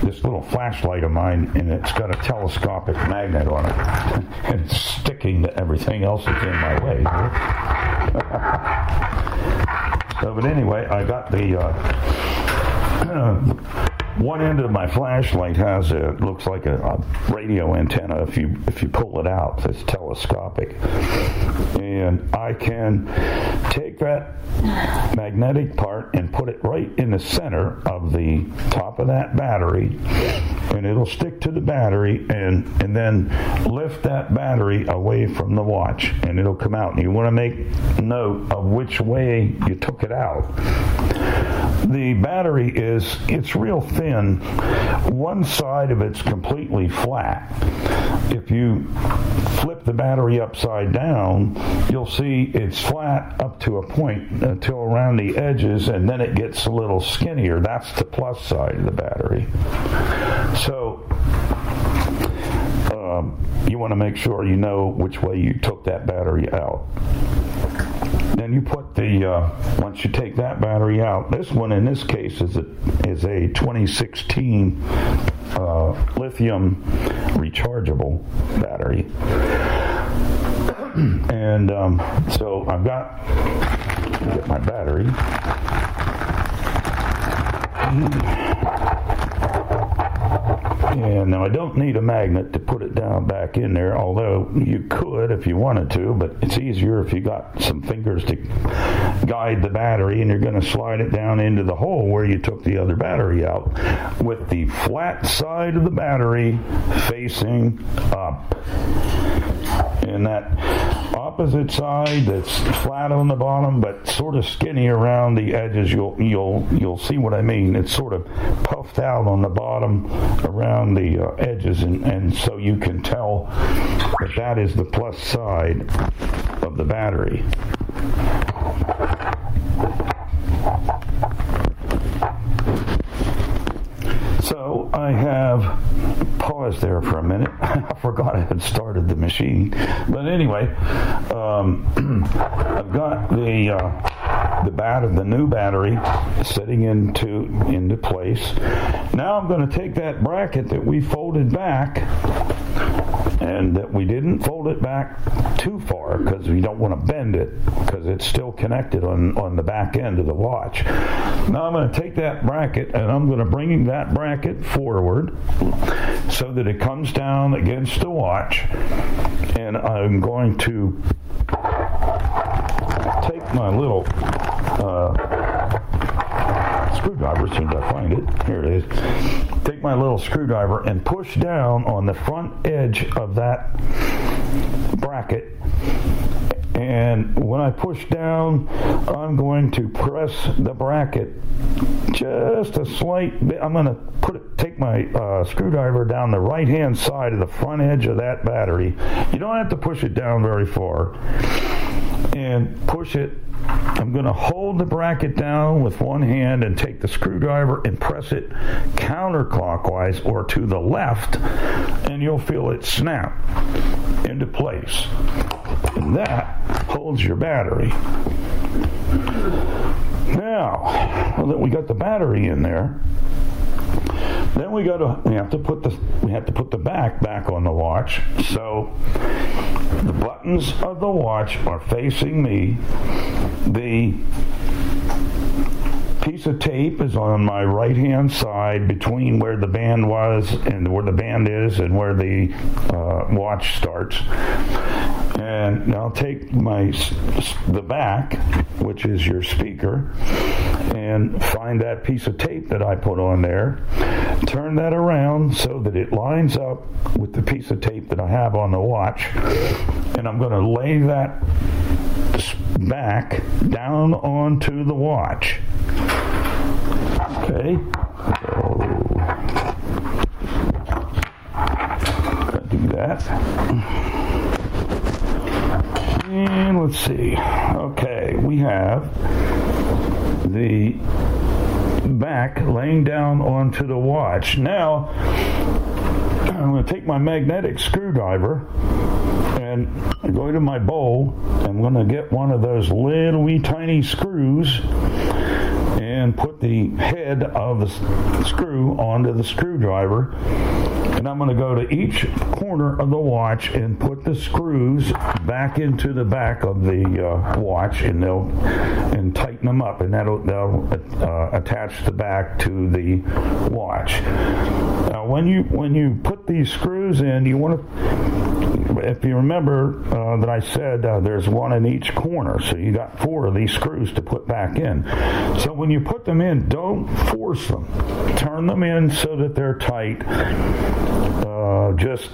this little flashlight of mine and it's got a telescopic magnet on it. and it's sticking to everything else that's in my way. so, but anyway, I got the uh, one end of my flashlight has a looks like a, a, radio antenna if you if you pull it out it's telescopic. And I can take that magnetic part and put it right in the center of the top of that battery and it'll stick to the battery and and then lift that battery away from the watch and it'll come out. And you want to make note of which way you took it out. The battery is it's real thin one side of it's completely flat. If you flip the battery upside down, you'll see it's flat up to a point uh, until around the edges, and then it gets a little skinnier. That's the plus side of the battery. So um, you want to make sure you know which way you took that battery out. Then you put the uh, once you take that battery out. This one in this case is a is a 2016 uh, lithium rechargeable battery, and um, so I've got get my battery. And now I don't need a magnet to put it down back in there, although you could if you wanted to, but it's easier if you got some fingers to guide the battery and you're going to slide it down into the hole where you took the other battery out with the flat side of the battery facing up. And that opposite side that's flat on the bottom but sort of skinny around the edges, you'll you'll you'll see what I mean. It's sort of puffed out on the bottom around the uh, edges, and, and so you can tell that that is the plus side of the battery. So I have paused there for a minute. I forgot I had started the machine, but anyway, um, I've got the uh, the bat the new battery setting into into place. Now I'm going to take that bracket that we folded back and that we didn't fold it back too far because we don't want to bend it because it's still connected on, on the back end of the watch. Now I'm going to take that bracket and I'm going to bring that bracket forward so that it comes down against the watch and I'm going to take my little uh, screwdriver as soon as I find it. Here it is. Take my little screwdriver and push down on the front edge of that bracket. And when I push down, I'm going to press the bracket just a slight bit. I'm going to put it, take my uh, screwdriver down the right hand side of the front edge of that battery. You don't have to push it down very far. And push it I'm going to hold the bracket down with one hand and take the screwdriver and press it counterclockwise or to the left, and you'll feel it snap into place. and that holds your battery. Now, that we got the battery in there, then we to we have to put the we have to put the back back on the watch. So the buttons of the watch are facing me. The piece of tape is on my right hand side between where the band was and where the band is and where the uh, watch starts. And I'll take my the back, which is your speaker, and find that piece of tape that I put on there. Turn that around so that it lines up with the piece of tape that I have on the watch, and I'm going to lay that back down onto the watch. Okay. So, do that. And let's see. Okay, we have the back laying down onto the watch. Now, I'm going to take my magnetic screwdriver and go to my bowl. I'm going to get one of those little wee tiny screws and put the head of the screw onto the screwdriver. And I'm going to go to each corner of the watch and put the screws back into the back of the uh, watch, and they'll and tighten them up, and that'll they'll uh, attach the back to the watch. Now, when you when you put these screws in, you want to, if you remember uh, that I said uh, there's one in each corner, so you got four of these screws to put back in. So when you put them in, don't force them. Turn them in so that they're tight. Uh, just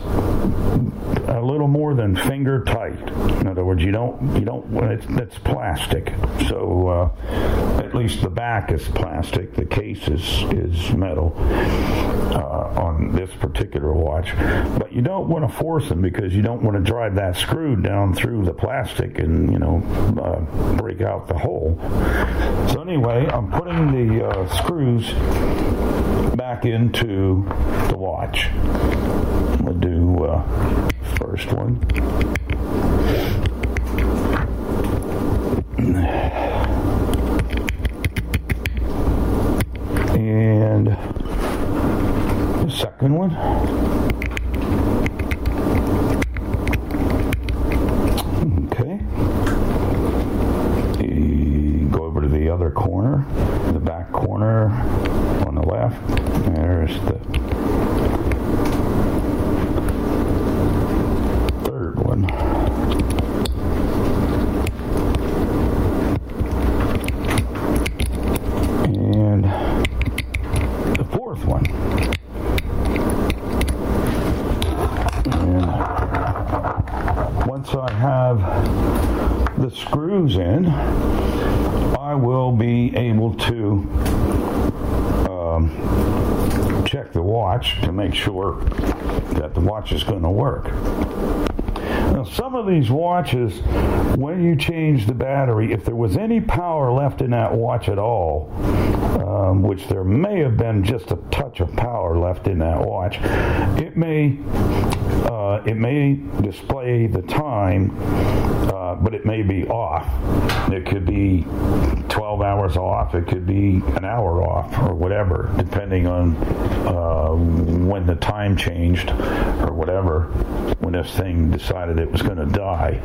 a little more than finger tight. In other words, you don't you don't it's, it's plastic, so uh, at least the back is plastic. The case is is metal uh, on this particular watch, but you don't want to force them because you don't want to drive that screw down through the plastic and you know uh, break out the hole. So anyway, I'm putting the uh, screws back into the watch. Gonna do uh, first one. And the second one. Okay. You go over to the other corner, the back corner on the left. There's the third one. And the fourth one. And once I have the screws in, I will be able to um, check the watch to make sure that the watch is going to work. Now, some of these watches, when you change the battery, if there was any power left in that watch at all, um, which there may have been just a touch of power left in that watch, it may uh, it may display the time, uh, but it may be off. It could be 12 hours off. It could be an hour off, or whatever, depending on uh, when the time changed, or whatever, when this thing decided it was going to die.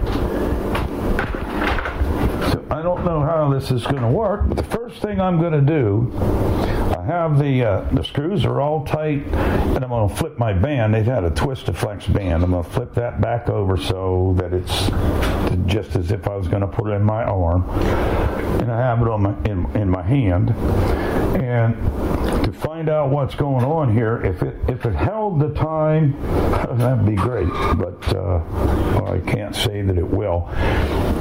So I don't know how this is going to work, but the first thing I'm going to do, I have the uh, the screws are all tight, and I'm going to flip my band. They've had a twist to flex band. I'm going to flip that back over so that it's just as if I was going to put it in my arm, and I have it on my in, in my hand. And find out what's going on here, if it if it held the time, that'd be great. But uh, well, I can't say that it will.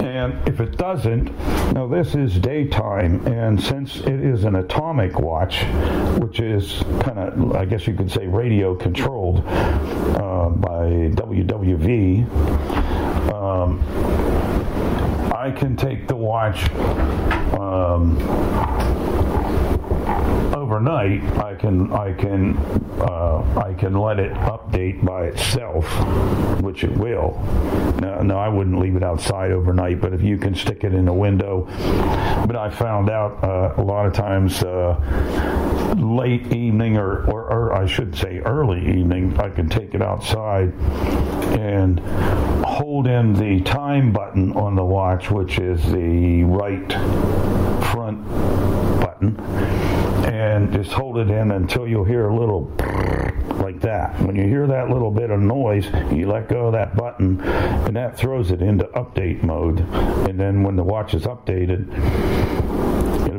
And if it doesn't, now this is daytime, and since it is an atomic watch, which is kind of, I guess you could say, radio controlled uh, by WWV, um, I can take the watch um, overnight, I can I can uh, I can let it update by itself, which it will. No, no, I wouldn't leave it outside overnight, but if you can stick it in a window. But I found out uh, a lot of times uh, late evening or, or, or I should say early evening, I can take it outside and hold in the time button on the watch, which is the right front button, and just hold it in until you'll hear a little like that. When you hear that little bit of noise, you let go of that button, and that throws it into update mode. And then when the watch is updated,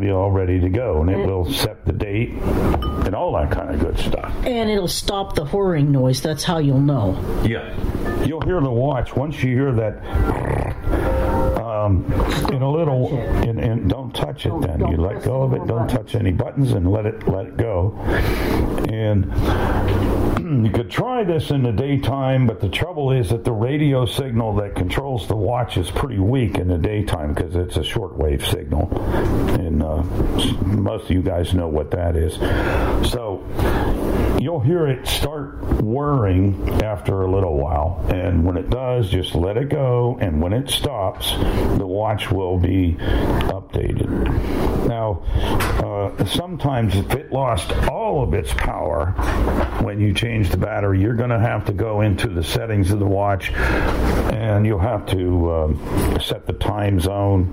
be all ready to go, and it will set the date and all that kind of good stuff. And it'll stop the whirring noise. That's how you'll know. Yeah. You'll hear the watch once you hear that. Um, in a little, and, and don't touch it. Then you let go of it. Don't touch any buttons and let it let it go. And you could try this in the daytime, but the trouble is that the radio signal that controls the watch is pretty weak in the daytime because it's a shortwave signal, and uh, most of you guys know what that is. So you'll hear it start whirring after a little while, and when it does, just let it go, and when it stops, the watch will be updated. Now, uh, sometimes if it lost all of its power when you change the battery, you're going to have to go into the settings of the watch, and you'll have to um, set the time zone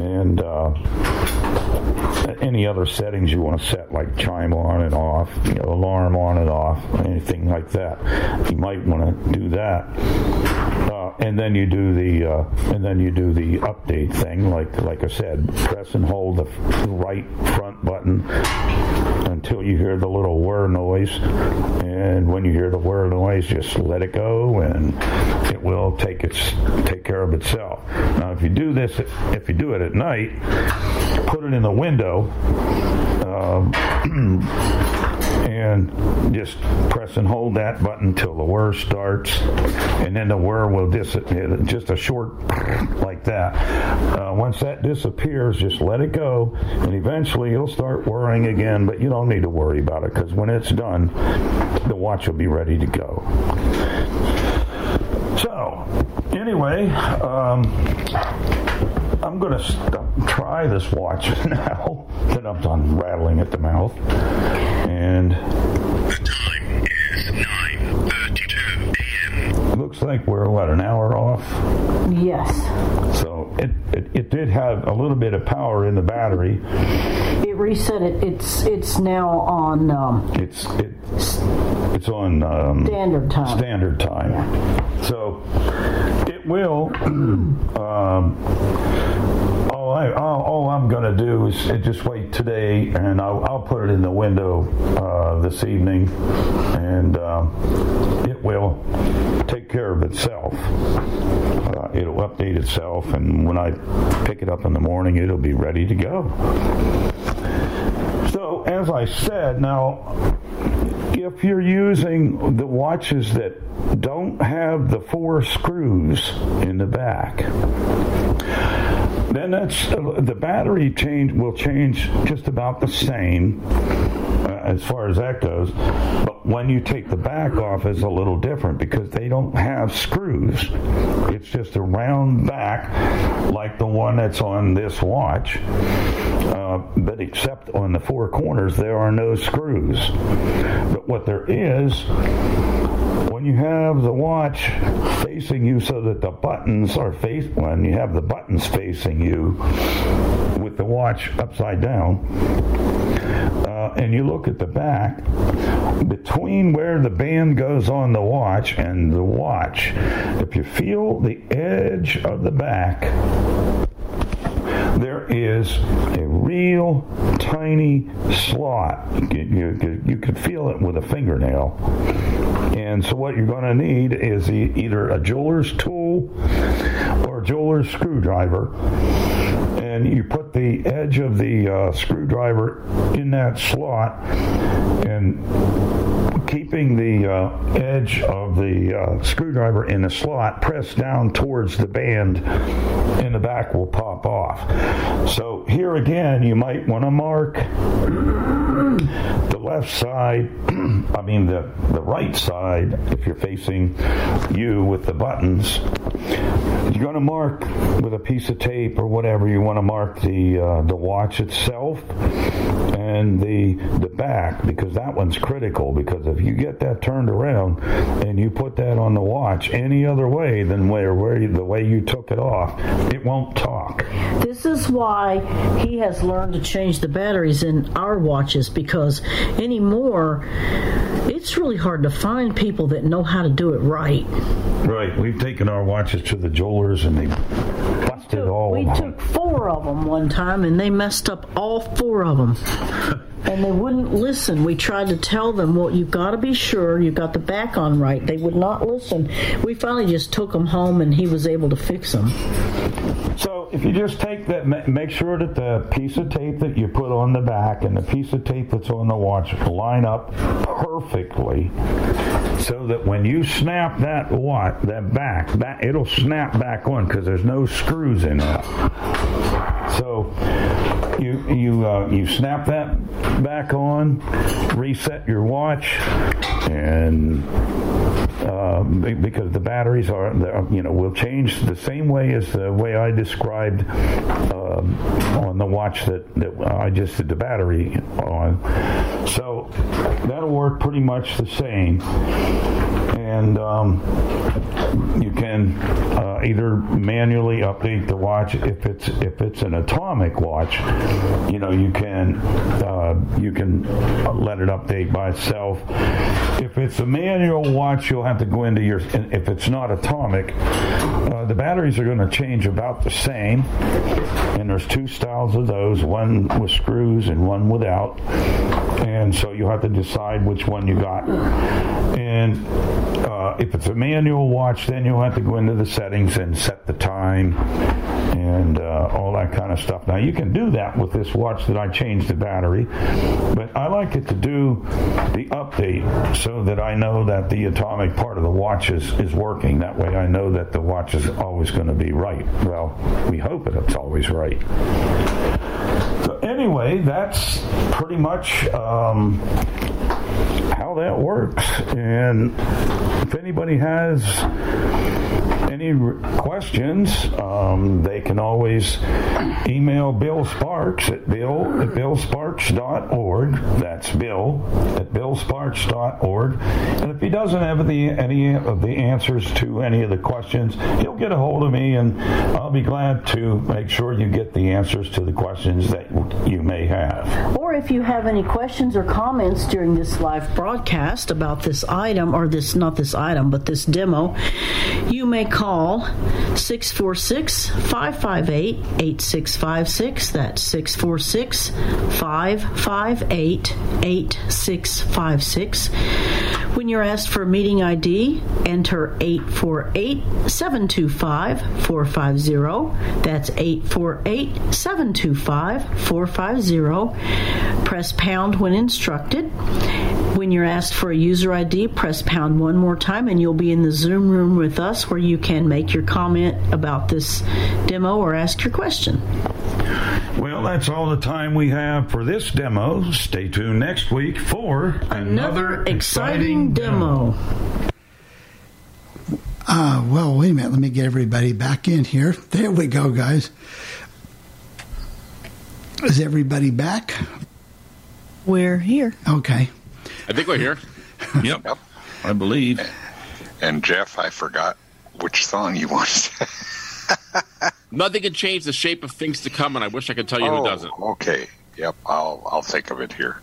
and. Uh, any other settings you want to set, like chime on and off, you know, alarm on and off, anything like that. You might want to do that, uh, and then you do the uh, and then you do the update thing, like like I said, press and hold the right front button until you hear the little whir noise, and when you hear the whir noise, just let it go, and it will take its take care of itself. Now, if you do this, if you do it at night, put it in the window. Um, and just press and hold that button until the whir starts, and then the whir will disappear. Just a short like that. Uh, once that disappears, just let it go, and eventually it'll start whirring again. But you don't need to worry about it because when it's done, the watch will be ready to go. So, anyway. Um, I'm going to try this watch now that I'm done rattling at the mouth. And the time is 9:32 a.m. Looks like we're what an hour off. Yes. So it, it it did have a little bit of power in the battery. It reset it. It's it's now on. Um, it's it's it's on um, standard time. Standard time. So it will. um, all, I, all, all I'm going to do is just wait today, and I'll, I'll put it in the window uh, this evening, and um, it will take care of itself. Uh, it'll update itself, and when I pick it up in the morning, it'll be ready to go. So, as I said, now if you're using the watches that don't have the four screws in the back, then that's the battery change will change just about the same as far as that goes. But when you take the back off, it's a little different because they don't have screws. It's just a round back like the one that's on this watch. Uh, but except on the four corners, there are no screws. But what there is when you have the watch facing you so that the buttons are face when you have the buttons facing you with the watch upside down uh, and you look at the back between where the band goes on the watch and the watch if you feel the edge of the back there is a real tiny slot. You, you, you can feel it with a fingernail. And so what you're going to need is either a jeweler's tool or a jeweler's screwdriver. And you put the edge of the uh, screwdriver in that slot and keeping the uh, edge of the uh, screwdriver in the slot pressed down towards the band and the back will pop off. So here again, you might want to mark left side, I mean the the right side, if you're facing you with the buttons, you're going to mark with a piece of tape or whatever. You want to mark the uh, the watch itself and the the back because that one's critical. Because if you get that turned around and you put that on the watch any other way than where where you, the way you took it off, it won't talk. This is why he has learned to change the batteries in our watches because anymore it's really hard to find people that know how to do it right. Right. We've taken our watches to the jewelers and they busted all We took four of them one time and they messed up all four of them. and they wouldn't listen. We tried to tell them, well, you've got to be sure you got the back on right. They would not listen. We finally just took them home and he was able to fix them. So if you just take that, make sure that the piece of tape that you put on the back and the piece of tape that's on the watch line up perfectly, so that when you snap that watch, that back, that it'll snap back on because there's no screws in it. So you you uh, you snap that back on, reset your watch, and uh, because the batteries are, they're, you know, will change the same way as the way I described uh, on the watch that, that I just did the battery on. So that'll work pretty much the same. And um, you can uh, either manually update the watch if it's if it's an atomic watch. You know, you can uh, you can let it update by itself. If it's a manual watch, you'll have to go into your. If it's not atomic, uh, the batteries are going to change about the same. And there's two styles of those: one with screws and one without. And so you have to decide which one you got. And uh, if it's a manual watch, then you'll have to go into the settings and set the time and uh, all that kind of stuff. Now you can do that with this watch that I changed the battery, but I like it to do the update so that I know that the atomic part of the watch is, is working. That way I know that the watch is always going to be right. Well, we hope it's always right. So anyway, that's pretty much um, how that works. And if anybody has any questions, um, they can always email Bill Sparks at bill at billsparks.org. That's bill at billsparks.org. And if he doesn't have the any of the answers to any of the questions, he'll get a hold of me and I'll be glad to make sure you get the answers to the questions that you may have. Or if you have any questions or comments during this live broadcast about this item, or this, not this item, but this demo, you may call 646 558 8656. That's 646 558 8656. When you're asked for a meeting ID, enter 848 725 450. That's 848 725 450. Press pound when instructed. When you're asked for a user ID, press pound one more time and you'll be in the Zoom room with us where you can make your comment about this demo or ask your question. Well, that's all the time we have for this demo. Stay tuned next week for Another exciting demo. Uh, well, wait a minute. Let me get everybody back in here. There we go, guys. Is everybody back? We're here. Okay. I think we're here. Yep. I believe. And Jeff, I forgot which song you want. Nothing can change the shape of things to come, and I wish I could tell you oh, who doesn't. Okay. Yep. I'll I'll think of it here.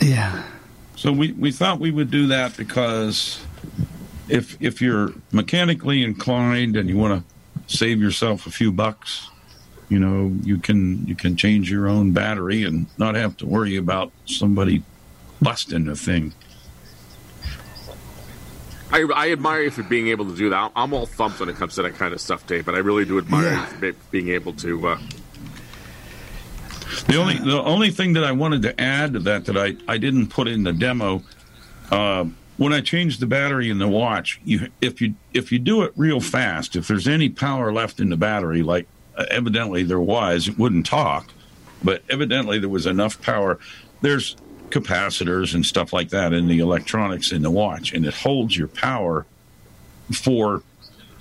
Yeah. So we, we thought we would do that because if if you're mechanically inclined and you want to save yourself a few bucks, you know, you can you can change your own battery and not have to worry about somebody busting the thing. I, I admire you for being able to do that. I'm all thumped when it comes to that kind of stuff, Dave, but I really do admire Yeah. you for being able to. Uh, The only the only thing that I wanted to add to that that I, I didn't put in the demo, uh, when I changed the battery in the watch, you if you if you do it real fast, if there's any power left in the battery, like uh, evidently there was. It wouldn't talk, but evidently there was enough power. There's capacitors and stuff like that in the electronics in the watch, and it holds your power for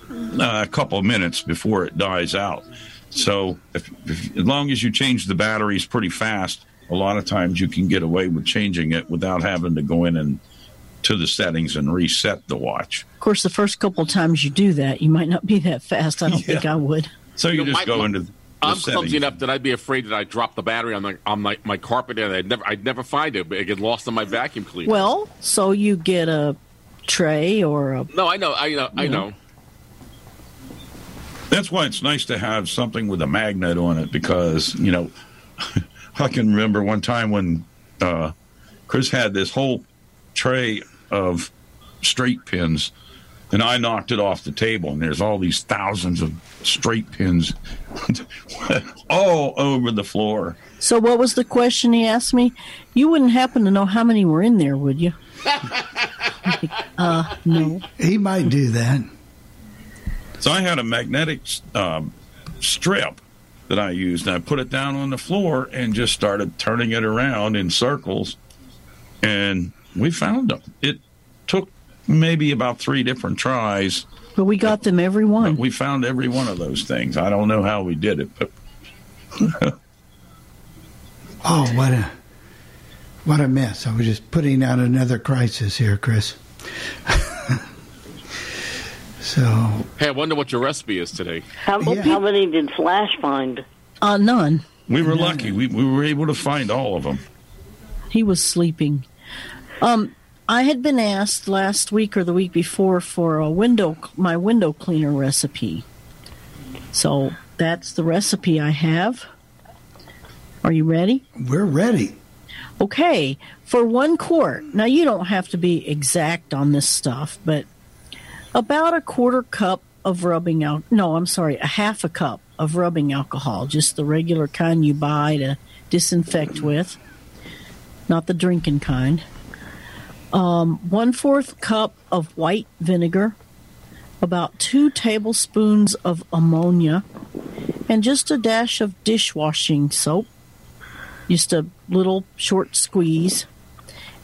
uh, a couple of minutes before it dies out. So, if, if, as long as you change the batteries pretty fast, a lot of times you can get away with changing it without having to go in and to the settings and reset the watch. Of course, the first couple of times you do that, you might not be that fast. I don't think I would. So you, know, just my- go into. The I'm settings. clumsy enough that I'd be afraid that I'd drop the battery on the on my, my carpet and I'd never I'd never find it. But it get lost in my vacuum cleaner. Well, so you get a tray or a. no, I know, I know, I know. That's why it's nice to have something with a magnet on it because, you know, I can remember one time when uh, Chris had this whole tray of straight pins and I knocked it off the table and there's all these thousands of straight pins all over the floor. So, what was the question he asked me? You wouldn't happen to know how many were in there, would you? uh, no. He might do that. So I had a magnetic um, strip that I used, and I put it down on the floor and just started turning it around in circles, and we found them. It took maybe about three different tries. But we got them every one. We found every one of those things. I don't know how we did it, but Oh, what a what a mess! I was just putting out another crisis here, Chris. so Hey, I wonder what your recipe is today. How, how many did Flash find? Uh, none. we were lucky. We, we were able to find all of them. He was sleeping. Um, I had been asked last week or the week before for a window my window cleaner recipe. So that's the recipe I have. Are you ready? We're ready. Okay, for one quart. Now you don't have to be exact on this stuff, but about a quarter cup of rubbing out. No, I'm sorry, a half a cup of rubbing alcohol, just the regular kind you buy to disinfect with, not the drinking kind. Um, one fourth cup of white vinegar, about two tablespoons of ammonia, and just a dash of dishwashing soap. Just a little short squeeze,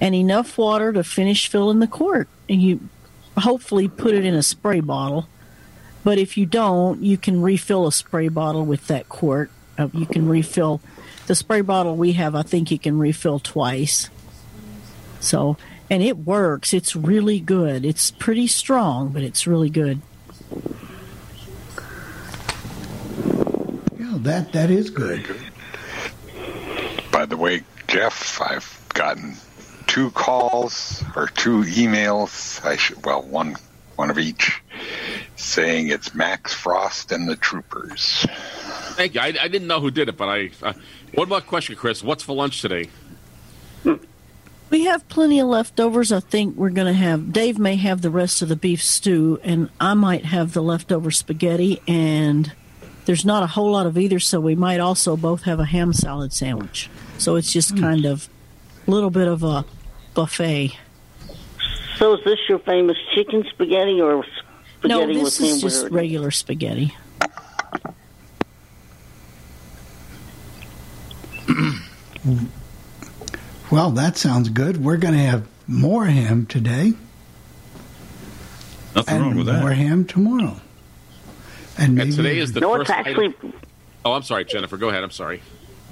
and enough water to finish filling the quart. And you hopefully put it in a spray bottle. But if you don't, you can refill a spray bottle with that quart. Uh, you can refill the spray bottle we have. I think you can refill twice. So, and it works. It's really good. It's pretty strong, but it's really good. yeah, that that is good. By the way, Jeff, I've gotten two calls or two emails. I should well one one of each saying it's Max Frost and the Troopers. Thank you. I, I didn't know who did it, but I. Uh, one more question, Chris. What's for lunch today? We have plenty of leftovers. I think we're going to have. Dave may have the rest of the beef stew, and I might have the leftover spaghetti. And there's not a whole lot of either, so we might also both have a ham salad sandwich. So it's just hmm. kind of a little bit of a buffet. So is this your famous chicken spaghetti or spaghetti No, this with is just regular spaghetti. Well, that sounds good. We're going to have more ham today. Nothing and wrong with that. More ham tomorrow. And, maybe And today is the No, first. it's actually item- Oh, I'm sorry, Jennifer. Go ahead. I'm sorry.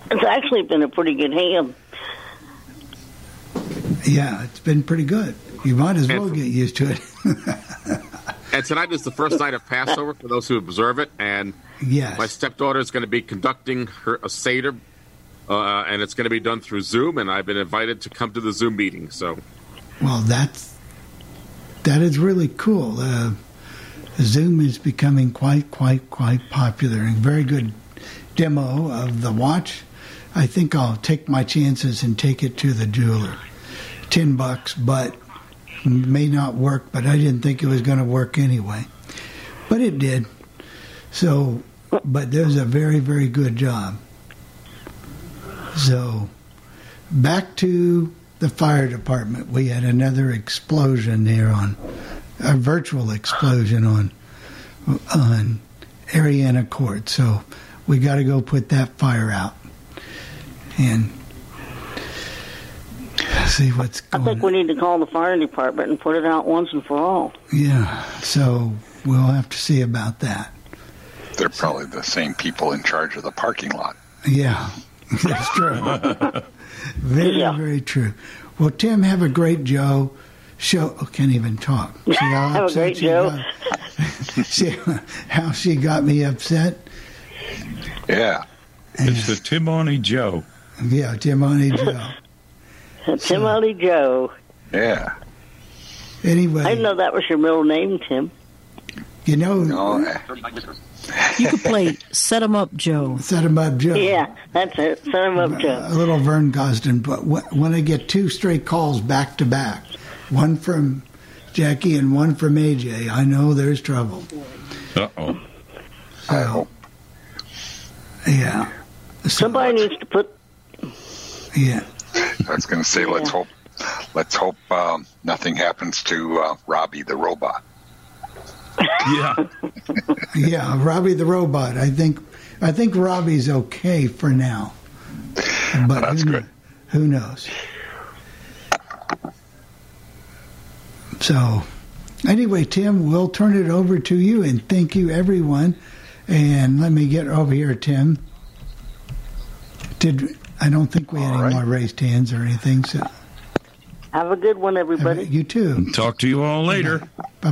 it's actually been a pretty good ham. yeah, it's been pretty good. You might as well get used to it. And tonight is the first night of Passover for those who observe it. And Yes. my stepdaughter is going to be conducting her a seder, uh, and it's going to be done through Zoom. And I've been invited to come to the Zoom meeting. So Well, that's that is really cool. Uh, Zoom is becoming quite, quite, quite popular and very good demo of the watch. I think I'll take my chances and take it to the jeweler. Ten bucks, but may not work. But I didn't think it was going to work anyway. But it did. So, but there's a very, very good job. So, back to the fire department. We had another explosion there on a virtual explosion on on Ariana Court. So we got to go put that fire out and see what's going I going. think we need to call the fire department and put it out once and for all. Yeah. So we'll have to see about that. They're probably the same people in charge of the parking lot. Yeah, that's true. very, very true. Well, Tim, have a great Joe show. Oh, can't even talk. See how Have a great she Joe. got- see how she got me upset? Yeah. It's the Timoni Joe. Yeah, Timoni Joe. Timothy Joe. Yeah. Anyway, I didn't know that was your middle name, Tim. You know, You could play Set 'em Up Joe. Set 'em Up Joe. Yeah, that's it. Set him up, Joe. a little Vern Gosdin, but when I get two straight calls back to back, one from Jackie and one from AJ, I know there's trouble. Uh oh. I hope. Yeah. Somebody needs to put. Yeah. I was going to say, let's hope, let's hope um, nothing happens to uh, Robbie the robot. Yeah. Yeah, Robbie the robot. I think I think Robbie's okay for now. But That's who, good. Who knows? So, anyway, Tim, we'll turn it over to you and thank you, everyone. And let me get over here, Tim. Did I don't think we had any more raised hands or anything. So, Have a good one, everybody. you too. Talk to you all later. Bye bye.